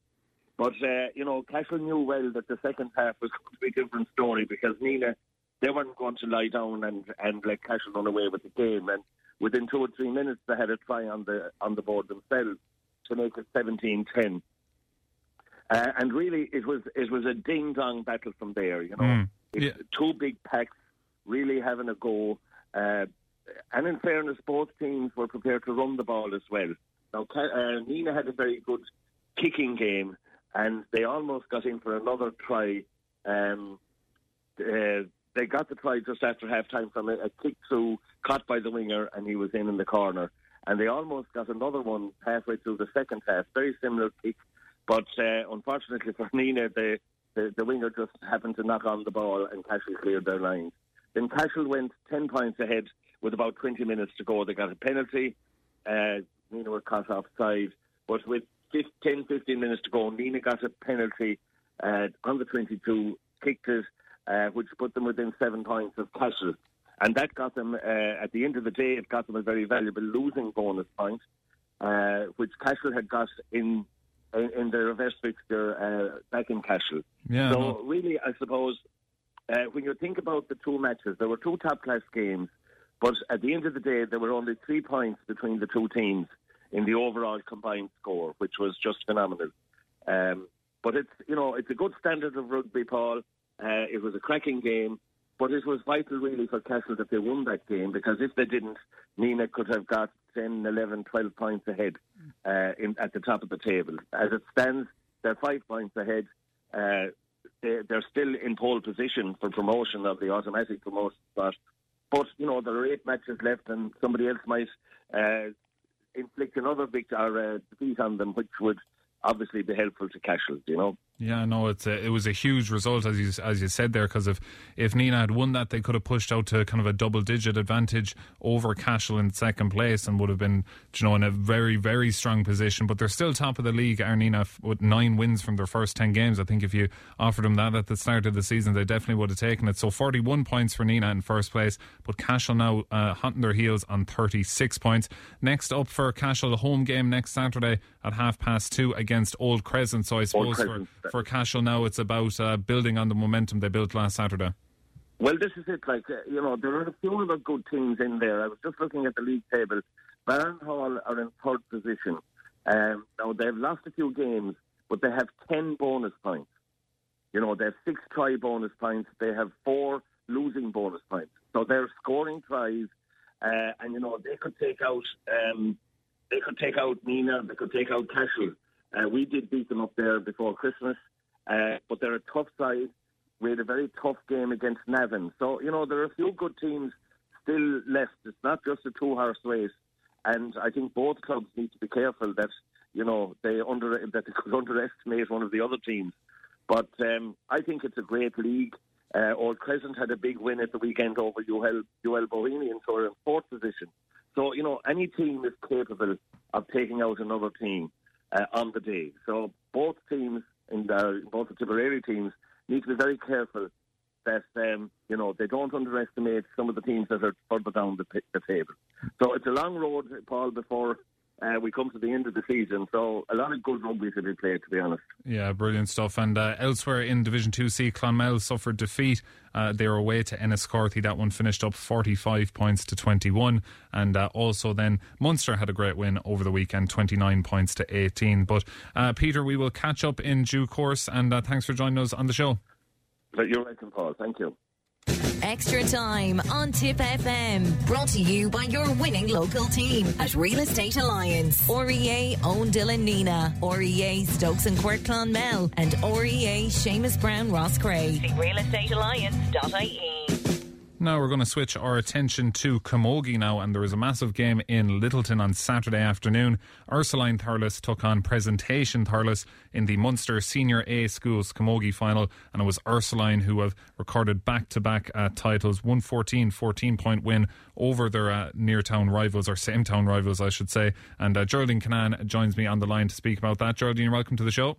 But, uh, you know, Cashel knew well that the second half was going to be a different story because Nenagh, they weren't going to lie down and, and let Cashel run away with the game. And within two or three minutes, they had a try on the on the board themselves to make it 17-10. Uh, and really, it was it was a ding dong battle from there. You know, Mm. Yeah. two big packs really having a go. Uh, and in fairness, both teams were prepared to run the ball as well. Now, uh, Nenagh had a very good kicking game, and they almost got in for another try. Um, uh, they got the try just after half time from a, a kick through, caught by the winger, and he was in in the corner. And they almost got another one halfway through the second half, very similar kick. But uh, unfortunately for Nenagh, the, the, the winger just happened to knock on the ball, and Cashel cleared their lines. Then Cashel went 10 points ahead with about 20 minutes to go. They got a penalty. Uh, Nenagh were caught offside. But with 15, 10, 15 minutes to go, Nenagh got a penalty uh, on the 22, kicked it, uh, which put them within seven points of Cashel. And that got them, uh, at the end of the day, it got them a very valuable losing bonus point, uh, which Cashel had got in in, in the reverse fixture uh, back in Cashel. Yeah, so no. really, I suppose uh, when you think about the two matches, there were two top class games, but at the end of the day, there were only three points between the two teams in the overall combined score, which was just phenomenal. Um, but it's you know it's a good standard of rugby, Paul. Uh, it was a cracking game, but it was vital really for Cashel that they won that game because if they didn't, Nenagh could have got 10, 11, 12 points ahead uh, in, at the top of the table. As it stands, they're five points ahead. Uh, they, they're still in pole position for promotion of the automatic promotion spot. But, you know, there are eight matches left and somebody else might uh, inflict another victory or uh, defeat on them, which would obviously be helpful to Cashel, you know. Yeah, no, it's a, it was a huge result as you as you said there because if if Nenagh had won that, they could have pushed out to kind of a double digit advantage over Cashel in second place and would have been you know in a very very strong position. But they're still top of the league, are Nenagh, with nine wins from their first ten games. I think if you offered them that at the start of the season, they definitely would have taken it. So forty one points for Nenagh in first place, but Cashel now uh, hunting their heels on thirty six points. Next up for Cashel, the home game next Saturday at half past two against Old Crescent. So I suppose for, for Cashel now it's about uh, building on the momentum they built last Saturday. Well, this is it. Like uh, you know, there are a few other good teams in there. I was just looking at the league table. Barnhall are in third position. Um, now they've lost a few games, but they have ten bonus points. You know, they have six try bonus points. They have four losing bonus points. So they're scoring tries, uh, and you know they could take out. Um, they could take out Nenagh. They could take out Cashel. Uh, we did beat them up there before Christmas, uh, but they're a tough side. We had a very tough game against Navan. So, you know, there are a few good teams still left. It's not just a two horse race. And I think both clubs need to be careful that, you know, they under that they could underestimate one of the other teams. But um, I think it's a great league. Uh, Old Crescent had a big win at the weekend over UL, UL Bohemians, who are in fourth position. So, you know, any team is capable of taking out another team uh, on the day. So both teams, in the, both the Tipperary teams, need to be very careful that um, you know they don't underestimate some of the teams that are further down the, the table. So it's a long road, Paul, before uh, we come to the end of the season. So a lot of good rugby to be played, to be honest. Yeah, brilliant stuff. And uh, elsewhere in Division 2C, Clonmel suffered defeat. Uh, they were away to Enniscorthy. That one finished up 45 points to 21. And uh, also then Munster had a great win over the weekend, 29 points to 18. But uh, Peter, we will catch up in due course. And uh, thanks for joining us on the show. But you're welcome, Paul. Thank you. Extra time on Tip FM. Brought to you by your winning local team at Real Estate Alliance. REA own Dylan Nenagh. REA Stokes and Quirke Clonmel. And REA Seamus Brown Roscrea. See realestatealliance.ie. Now we're going to switch our attention to Camogie now, and there was a massive game in Littleton on Saturday afternoon. Ursuline Thurles took on Presentation Thurles in the Munster Senior A Schools Camogie final, and it was Ursuline who have recorded back-to-back uh, titles, 114 14 point win over their uh, near town rivals, or same town rivals, I should say. And uh, Geraldine Kinane joins me on the line to speak about that. Geraldine, welcome to the show.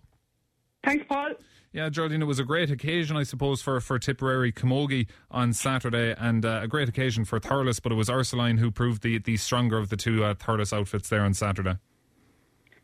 Thanks, Paul. Yeah, Geraldine, it was a great occasion, I suppose, for, for Tipperary Camogie on Saturday, and uh, a great occasion for Thurles, but it was Ursuline who proved the, the stronger of the two uh, Thurles outfits there on Saturday.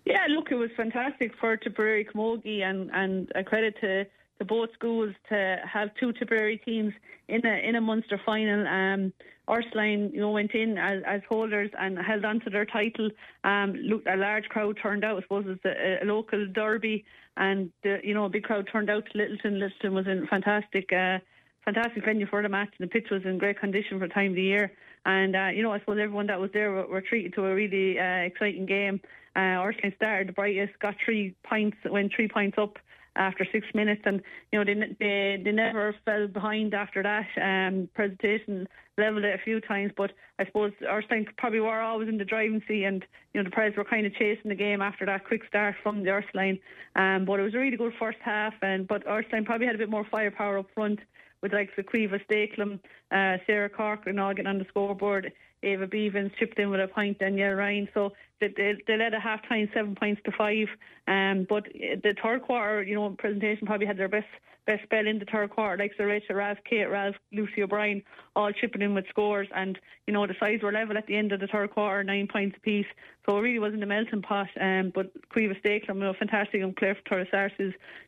Yeah, look, it was fantastic for Tipperary Camogie, and, and a credit to, to both schools to have two Tipperary teams in a in a Munster final. Um, Ursuline, you know, went in as, as holders and held on to their title. Um, look, a large crowd turned out. I suppose it's a, a local derby, and the, you know, a big crowd turned out to Littleton. Littleton was in fantastic. Uh, fantastic venue for the match. The pitch was in great condition for the time of the year. And, uh, you know, I suppose everyone that was there were, were treated to a really uh, exciting game. Uh, Ursuline started the brightest, got three points, went three points up after six minutes, and you know they they, they never fell behind after that. Um, presentation leveled it a few times, but I suppose Ursuline probably were always in the driving seat, and you know the Preds were kind of chasing the game after that quick start from the Ursuline. Um, but it was a really good first half, and but Ursuline probably had a bit more firepower up front with like Caoimhe Stakelum, uh, Sarah Cork, and all getting on the scoreboard. Ava Beavens chipped in with a point, Danielle Ryan. So they, they, they led a half time seven points to five. Um, but the third quarter, you know, presentation probably had their best best spell in the third quarter, like Sir Rachel, Ralph, Kate, Ralph, Lucy O'Brien, all chipping in with scores. And, you know, the sides were level at the end of the third quarter, nine points apiece. So it really wasn't a melting pot. Um, but Caoimhe Stakelum, you know, fantastic and Claire Torres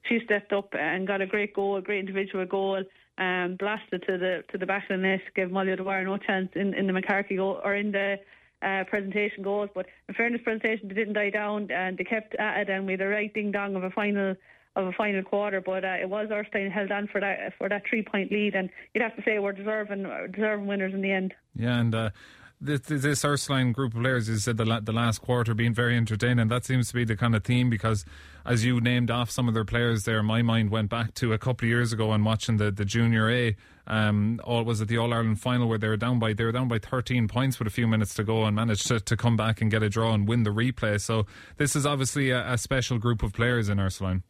she stepped up and got a great goal, a great individual goal um, blasted to the to the back of the net, gave Molly O'Dwyer no chance in, in the McCarthy goal or in the uh, presentation goals. But in fairness, presentation they didn't die down and they kept at it, and we had a right ding dong of a final of a final quarter. But uh, it was Erskine held on for that for that three point lead, and you'd have to say we're deserving deserving winners in the end. Yeah, and. Uh this, this Ursuline group of players, you said the, la- the last quarter being very entertaining. That seems to be the kind of theme because, as you named off some of their players there, my mind went back to a couple of years ago and watching the, the Junior A. Um, all was at the All Ireland final where they were down by they were down by 13 points with a few minutes to go and managed to, to come back and get a draw and win the replay. So this is obviously a, a special group of players in Ursuline.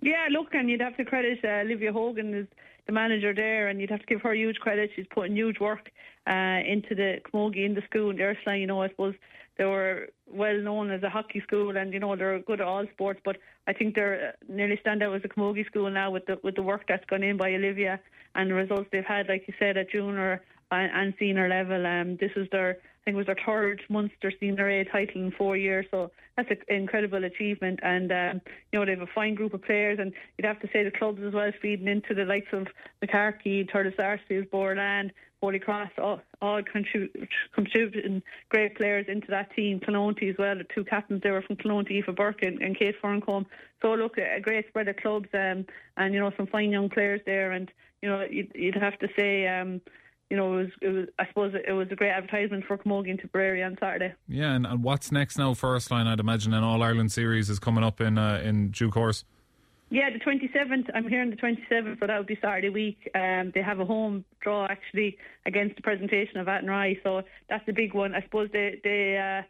Yeah, look, and you'd have to credit uh, Olivia Hogan as the manager there, and you'd have to give her huge credit. She's putting huge work uh, into the Camogie in the school the Ursuline. You know, I suppose they were well known as a hockey school, and you know they're good at all sports. But I think they're uh, nearly stand out as a Camogie school now with the with the work that's gone in by Olivia and the results they've had, like you said, at junior and, and senior level. Um, this is their think it was their third Munster Senior A title in four years. So that's an incredible achievement. And, um, you know, they have a fine group of players. And you'd have to say the clubs as well feeding into the likes of McCarthy, Thurles Sarsfields, Borland, Holy Cross, all, all contributing great players into that team. Clonoulty as well, the two captains there were from Clonoulty, Aoife Burke and, and Kate Ferncombe. So look, a great spread of clubs um, and, you know, some fine young players there. And, you know, you'd, you'd have to say, um, you know, it was, it was, I suppose it was a great advertisement for Camogie and Tipperary on Saturday. Yeah, and, and what's next now First line, I'd imagine an All Ireland series is coming up in uh, in due course. Yeah, the 27th. I'm hearing the 27th, so that would be Saturday week. Um, they have a home draw actually against the presentation of Athenry, so that's the big one. I suppose they they uh,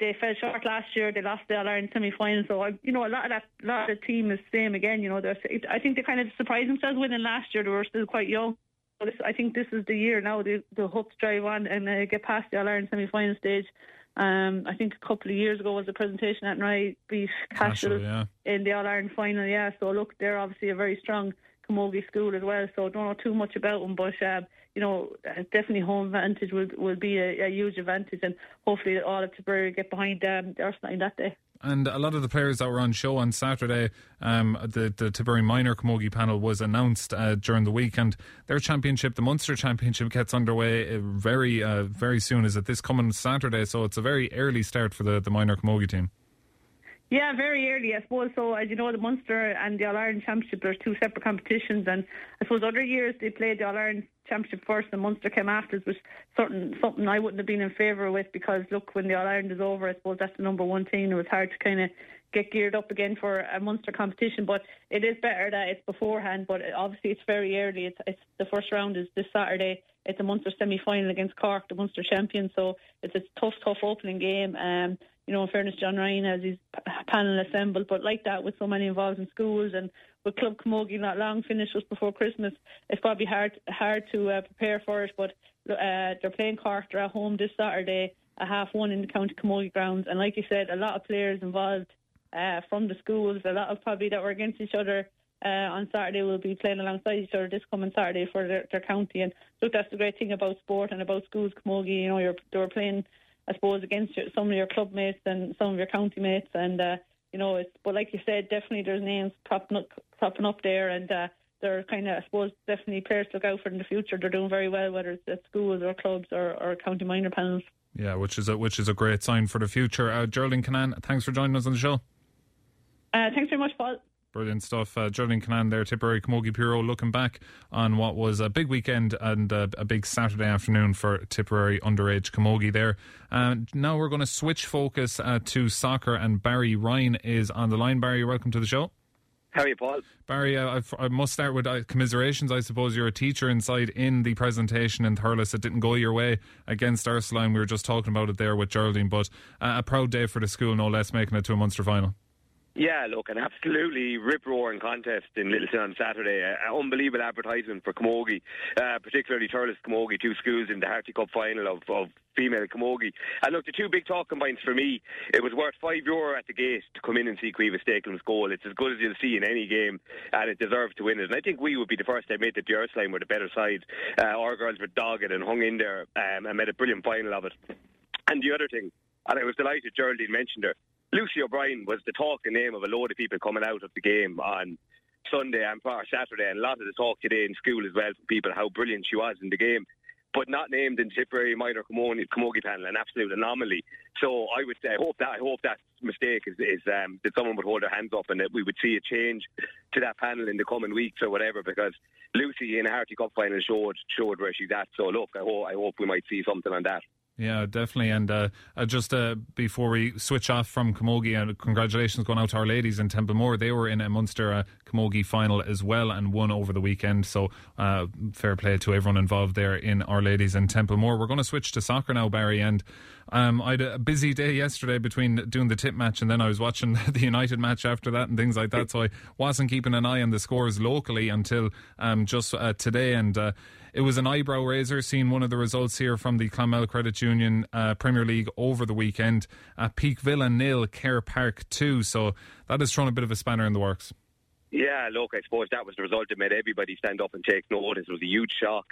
they fell short last year. They lost the All Ireland semi final, so I, you know a lot of that lot of the team is the same again. You know, I think they kind of surprised themselves winning last year. They were still quite young. This, I think this is the year now. They, they hope to drive on and uh, get past the All Ireland semi final stage. Um, I think a couple of years ago was a presentation at Rye beat Cashel yeah. in the All Ireland final. Yeah, so look, they're obviously a very strong Camogie school as well. So don't know too much about them, but um, you know, definitely home advantage will will be a, a huge advantage, and hopefully all of Tipperary get behind um, the Arsenal that day. And a lot of the players that were on show on Saturday, um, the, the Tipperary Minor Camogie panel was announced uh, during the week, and their championship, the Munster Championship, gets underway uh, very, uh, very soon. Is it this coming Saturday? So it's a very early start for the, the Minor Camogie team. Yeah, very early, I suppose. So, as you know, the Munster and the All Ireland Championship are two separate competitions, and I suppose other years they played the All Ireland Championship first, and Munster came after, which certain something I wouldn't have been in favour with because look, when the All Ireland is over, I suppose that's the number one team. It was hard to kind of get geared up again for a Munster competition, but it is better that it's beforehand. But obviously, it's very early. It's, it's the first round is this Saturday. It's a Munster semi final against Cork, the Munster champion. So it's a tough, tough opening game. Um, you know, in fairness, John Ryan has his panel assembled, but like that, with so many involved in schools and with Club Camogie not long finished just before Christmas, it's probably hard hard to uh, prepare for it. But uh, they're playing Cork, they're at home this Saturday, a half one in the County Camogie grounds, and like you said, a lot of players involved uh, from the schools, a lot of probably that were against each other uh, on Saturday will be playing alongside each other this coming Saturday for their, their county. And look, that's the great thing about sport and about schools, Camogie. You know, you're they were playing, I suppose, against your, some of your club mates and some of your county mates, and uh, you know, it's. But like you said, definitely there's names popping up, popping up there, and uh, they're kind of, I suppose, definitely players to look out for in the future. They're doing very well, whether it's at schools or clubs or, or county minor panels. Yeah, which is a which is a great sign for the future. Uh, Geraldine Kinane, thanks for joining us on the show. Uh, thanks very much, Paul. Brilliant stuff. Uh, Geraldine Kinane there, Tipperary Camogie Puro, looking back on what was a big weekend and uh, a big Saturday afternoon for Tipperary underage Camogie there. Uh, now we're going to switch focus uh, to soccer, and Barry Ryan is on the line. Barry, welcome to the show. How are you, Paul? Barry, uh, I must start with uh, commiserations. I suppose you're a teacher inside in the presentation in Thurles. It didn't go your way against Ursuline. We were just talking about it there with Geraldine, but uh, a proud day for the school, no less, making it to a Munster final. Yeah, look, an absolutely rip-roaring contest in Littleton on Saturday. An unbelievable advertisement for Camogie, uh, particularly Thurles Camogie, two schools in the Harty Cup final of, of female Camogie. And look, the two big talking points for me, it was worth five euro at the gate to come in and see Caoimhe Stakelum's goal. It's as good as you'll see in any game, and it deserved to win it. And I think we would be the first to admit that the Ursuline were the better side. Uh, our girls were dogged and hung in there um, and made a brilliant final of it. And the other thing, and I was delighted Geraldine mentioned her, Lucy O'Brien was the talking name of a load of people coming out of the game on Sunday and Saturday, and a lot of the talk today in school as well from people how brilliant she was in the game. But not named in Tipperary minor Camogie, panel, an absolute anomaly. So I would say, I hope that I hope that mistake is, is um, that someone would hold their hands up and that we would see a change to that panel in the coming weeks or whatever. Because Lucy in a Harty Cup final showed showed where she's at. So look, I hope I hope we might see something on that. Yeah, definitely. And uh, uh, just uh, before we switch off from Camogie, and congratulations going out to our ladies in Templemore. They were in a Munster uh, Camogie final as well and won over the weekend. So uh, fair play to everyone involved there in our ladies in Templemore. We're going to switch to soccer now, Barry. And um, I had a busy day yesterday between doing the tip match and then I was watching the United match after that and things like that. So I wasn't keeping an eye on the scores locally until um, just uh, today. And it was an eyebrow raiser seeing one of the results here from the Clonmel Credit Union uh, Premier League over the weekend. Uh, Peake Villa nil, Cahir Park two. So that has thrown a bit of a spanner in the works. Yeah, look, I suppose that was the result that made everybody stand up and take notice. It was a huge shock.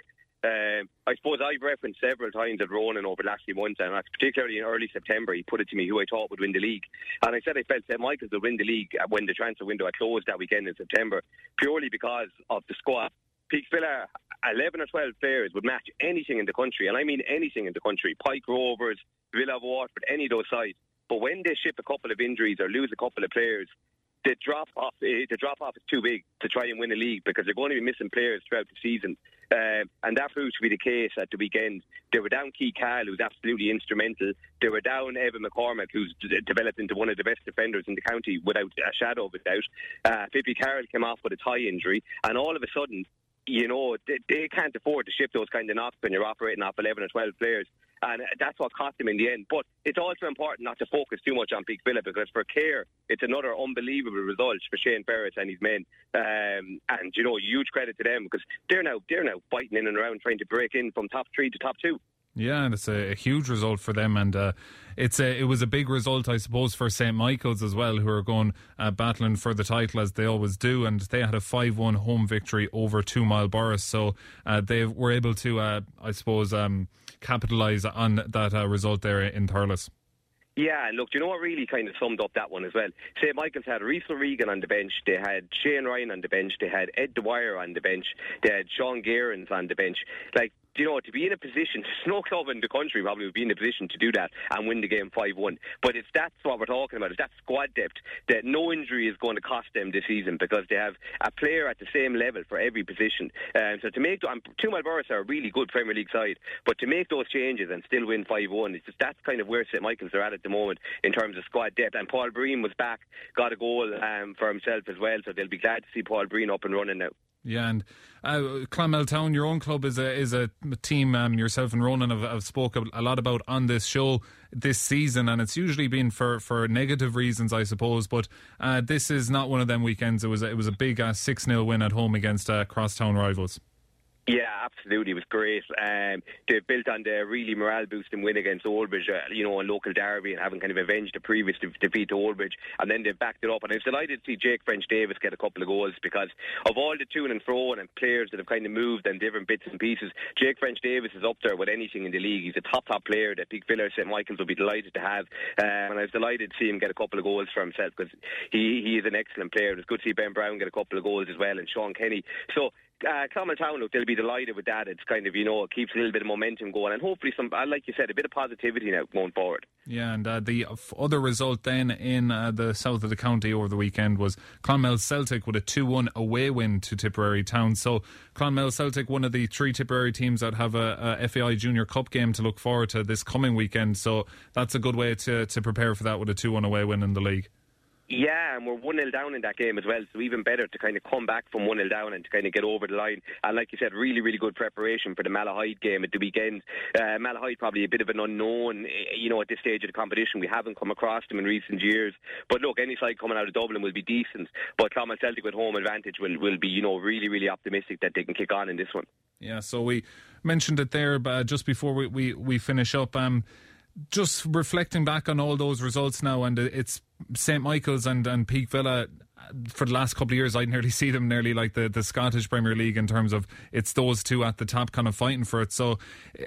Um, I suppose I've referenced several times at Ronan over the last few months, and particularly in early September, he put it to me who I thought would win the league. And I said I felt St Michael's would win the league when the transfer window had closed that weekend in September, purely because of the squad. Peake Villa 11 or 12 players would match anything in the country, and I mean anything in the country Pike Rovers, Villa of Waterford, any of those sides. But when they ship a couple of injuries or lose a couple of players, the drop off eh, the drop off is too big to try and win a league because they're going to be missing players throughout the season, uh, and that proved to be the case at the weekend. They were down Key Cahill, who's absolutely instrumental. They were down Evan McCormack, who's developed into one of the best defenders in the county without a shadow of a doubt. Uh, Pippi Carroll came off with a thigh injury, and all of a sudden you know, they, they, can't afford to ship those kind of knocks when you're operating off 11 or 12 players. And that's what cost them in the end. But it's also important not to focus too much on Peake Villa because for Cahir, it's another unbelievable result for Shane Ferris and his men. Um, and, you know, huge credit to them because they're now, they're now fighting in and around trying to break in from top three to top two. Yeah, and it's a, a, huge result for them, and uh, it's a, it was a big result, I suppose, for St Michael's as well, who are going uh, battling for the title as they always do, and they had a five-one home victory over Two Mile Borris, so uh, they were able to, uh, I suppose, um, capitalise on that uh, result there in Thurles. Yeah, look, you know what really kind of summed up that one as well? St. Michael's had Reese Regan on the bench, they had Shane Ryan on the bench, they had Ed Dwyer on the bench, they had Sean Gearens on the bench. Like, you know, to be in a position, no club in the country probably would be in a position to do that and win the game 5 1. But it's that's what we're talking about, it's that squad depth that no injury is going to cost them this season because they have a player at the same level for every position. Um, so to make, Two Mile Borris are a really good Premier League side, but to make those changes and still win 5 1, it's just that's kind of where St Michael's are at at the moment in terms of squad depth. And Paul Breen was back, got a goal um, for himself as well, so they'll be glad to see Paul Breen up and running now. Yeah, and uh, Clonmel Town, your own club, is a is a team. Um, yourself and Ronan have, have spoke a lot about on this show this season, and it's usually been for, for negative reasons, I suppose. But uh, this is not one of them weekends. It was it was a big uh, six uh, 0 win at home against uh, crosstown rivals. Yeah, absolutely. It was great. Um, they built on the really morale boosting win against Oldbridge, uh, you know, a local derby and having kind of avenged the previous de- defeat to Oldbridge. And then they've backed it up. And I was delighted to see Jake French Davis get a couple of goals because of all the to and fro and players that have kind of moved and different bits and pieces. Jake French Davis is up there with anything in the league. He's a top, top player that Peakville St. Michael's will be delighted to have. Um, and I was delighted to see him get a couple of goals for himself because he, he is an excellent player. It was good to see Ben Brown get a couple of goals as well and Sean Kenny. So uh, Clonmel Town, look, they'll be delighted with that. It's kind of, you know, it keeps a little bit of momentum going and hopefully some, uh, like you said, a bit of positivity now going forward. Yeah, and uh, the other result then in uh, the south of the county over the weekend was Clonmel Celtic with a 2 1 away win to Tipperary Town. So Clonmel Celtic, one of the three Tipperary teams that have a, a FAI Junior Cup game to look forward to this coming weekend. So that's a good way to, to prepare for that with a 2 1 away win in the league. Yeah, and we're 1 0 down in that game as well, so even better to kind of come back from 1 0 down and to kind of get over the line. And like you said, really, really good preparation for the Malahide game at the weekend. Uh, Malahide probably a bit of an unknown, eh, you know, at this stage of the competition. We haven't come across them in recent years. But look, any side coming out of Dublin will be decent. But Clonmel Celtic with home advantage will, will be, you know, really, really optimistic that they can kick on in this one. Yeah, so we mentioned it there but just before we, we, we finish up. Um, just reflecting back on all those results now, and it's St Michael's and, and Peake Villa for the last couple of years, I nearly see them nearly like the, the Scottish Premier League in terms of it's those two at the top kind of fighting for it. So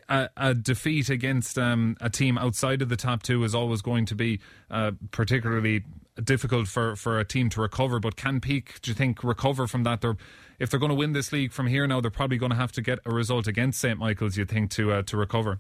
a, a defeat against um, a team outside of the top two is always going to be uh, particularly difficult for, for a team to recover. But can Peake, do you think, recover from that? They're, if they're going to win this league from here now, they're probably going to have to get a result against St Michael's, you think, to uh, to recover.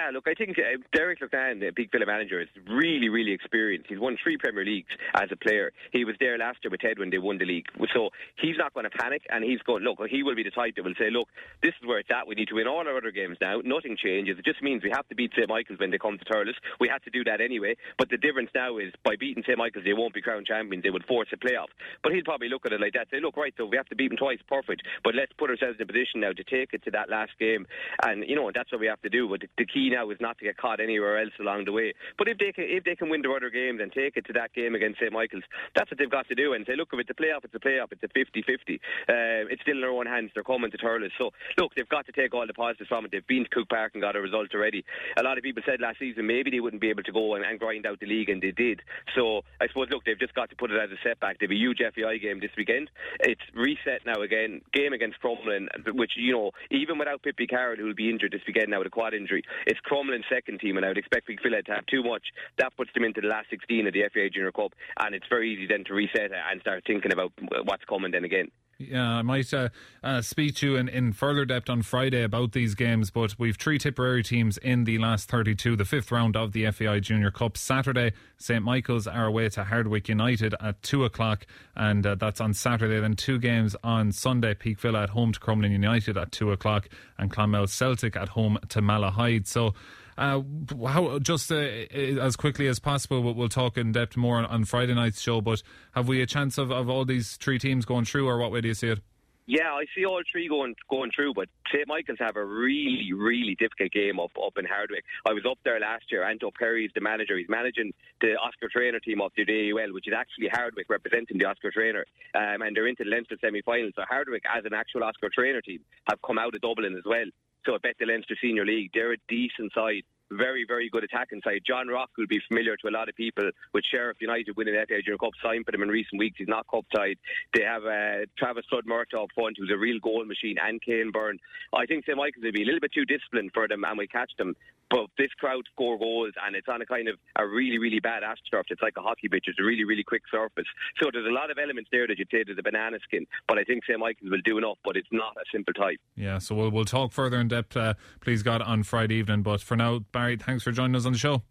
Yeah, look, I think uh, Derek Loughnane, the big Villa manager, is really, really experienced. He's won three Premier Leagues as a player. He was there last year with Ted when they won the league. So he's not going to panic, and he's going, look, he will be the type that will say, look, this is where it's at. We need to win all our other games now. Nothing changes. It just means we have to beat St. Michael's when they come to Thurles. We had to do that anyway. But the difference now is by beating St. Michael's, they won't be crowned champions. They would force a playoff. But he'll probably look at it like that, say, look, right, so we have to beat them twice, perfect. But let's put ourselves in a position now to take it to that last game. And, you know, that's what we have to do. But the, the now is not to get caught anywhere else along the way. But if they can, if they can win their other games and take it to that game against St Michael's, that's what they've got to do. And say, look, if it's a playoff, it's a playoff. It's a 50-50. Uh, it's still in their own hands. They're coming to Thurles. So look, they've got to take all the positives from it. They've been to Cook Park and got a result already. A lot of people said last season maybe they wouldn't be able to go and, and grind out the league, and they did. So I suppose, look, they've just got to put it as a setback. They've a huge FAI game this weekend. It's reset now again. Game against Crumlin, which you know, even without Pippi Carroll, who will be injured this weekend now with a quad injury, it's Crumlin's second team, and I would expect Phil to have too much. That puts them into the last 16 of the FA Junior Cup, and it's very easy then to reset and start thinking about what's coming then again. Yeah, I might uh, uh, speak to you in, in further depth on Friday about these games, but we've three Tipperary teams in the last 32, the fifth round of the FAI Junior Cup. Saturday, St Michael's are away to Hardwick United at 2 o'clock, and uh, that's on Saturday. Then two games on Sunday, Peake Villa at home to Crumlin United at 2 o'clock, and Clonmel Celtic at home to Malahide. So uh, how just uh, as quickly as possible, we'll talk in depth more on, on, Friday night's show. But have we a chance of, of all these three teams going through, or what way do you see it? Yeah, I see all three going going through, but St Michael's have a really, really difficult game up up in Hardwick. I was up there last year. Anto Perry is the manager. He's managing the Oscar Traynor team of the AUL, which is actually Hardwick representing the Oscar Traynor, um, and they're into the Leinster semi-final. So Hardwick, as an actual Oscar Traynor team, have come out of Dublin as well. So I bet the Leinster Senior League, they're a decent side very, very good attacking side. John Rock will be familiar to a lot of people with Sheriff United winning that Junior Cup. Signed for them in recent weeks. He's not cup tied. They have uh, Travis Flood Murtaugh up front, who's a real goal machine, and Kane Byrne. I think St Michael's will be a little bit too disciplined for them, and we catch them. But this crowd score goals, and it's on a kind of a really, really bad astroturf. It's like a hockey pitch. It's a really, really quick surface. So there's a lot of elements there that you'd say there's a banana skin. But I think St Michael's will do enough, but it's not a simple type. Yeah, so we'll, we'll talk further in depth, uh, please God, on Friday evening. But for now, Barry, thanks for joining us on the show.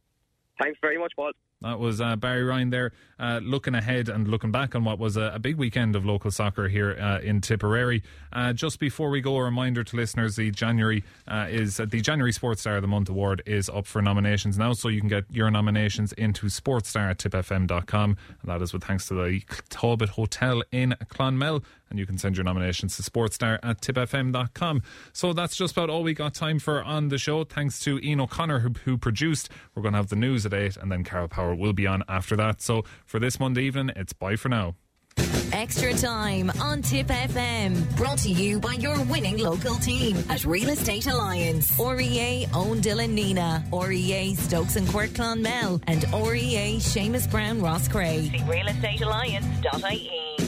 Thanks very much, Paul. That was uh, Barry Ryan there, uh, looking ahead and looking back on what was a, a big weekend of local soccer here uh, in Tipperary. Uh, just before we go, a reminder to listeners: the January uh, is the January Sports Star of the Month award is up for nominations now, so you can get your nominations into sportstar at tipfm.com. And that is with thanks to the Talbot Hotel in Clonmel and you can send your nominations to sportstar at tipfm.com. So that's just about all we got time for on the show. Thanks to Ian O'Connor, who, who produced. We're going to have the news at 8, and then Carol Power will be on after that. So for this Monday evening, it's bye for now. Extra time on Tip FM. Brought to you by your winning local team at Real Estate Alliance. REA Own Dylan Nenagh, REA Stokes and Quirke Clonmel, and REA Seamus Brown Roscrea. See realestatealliance.ie.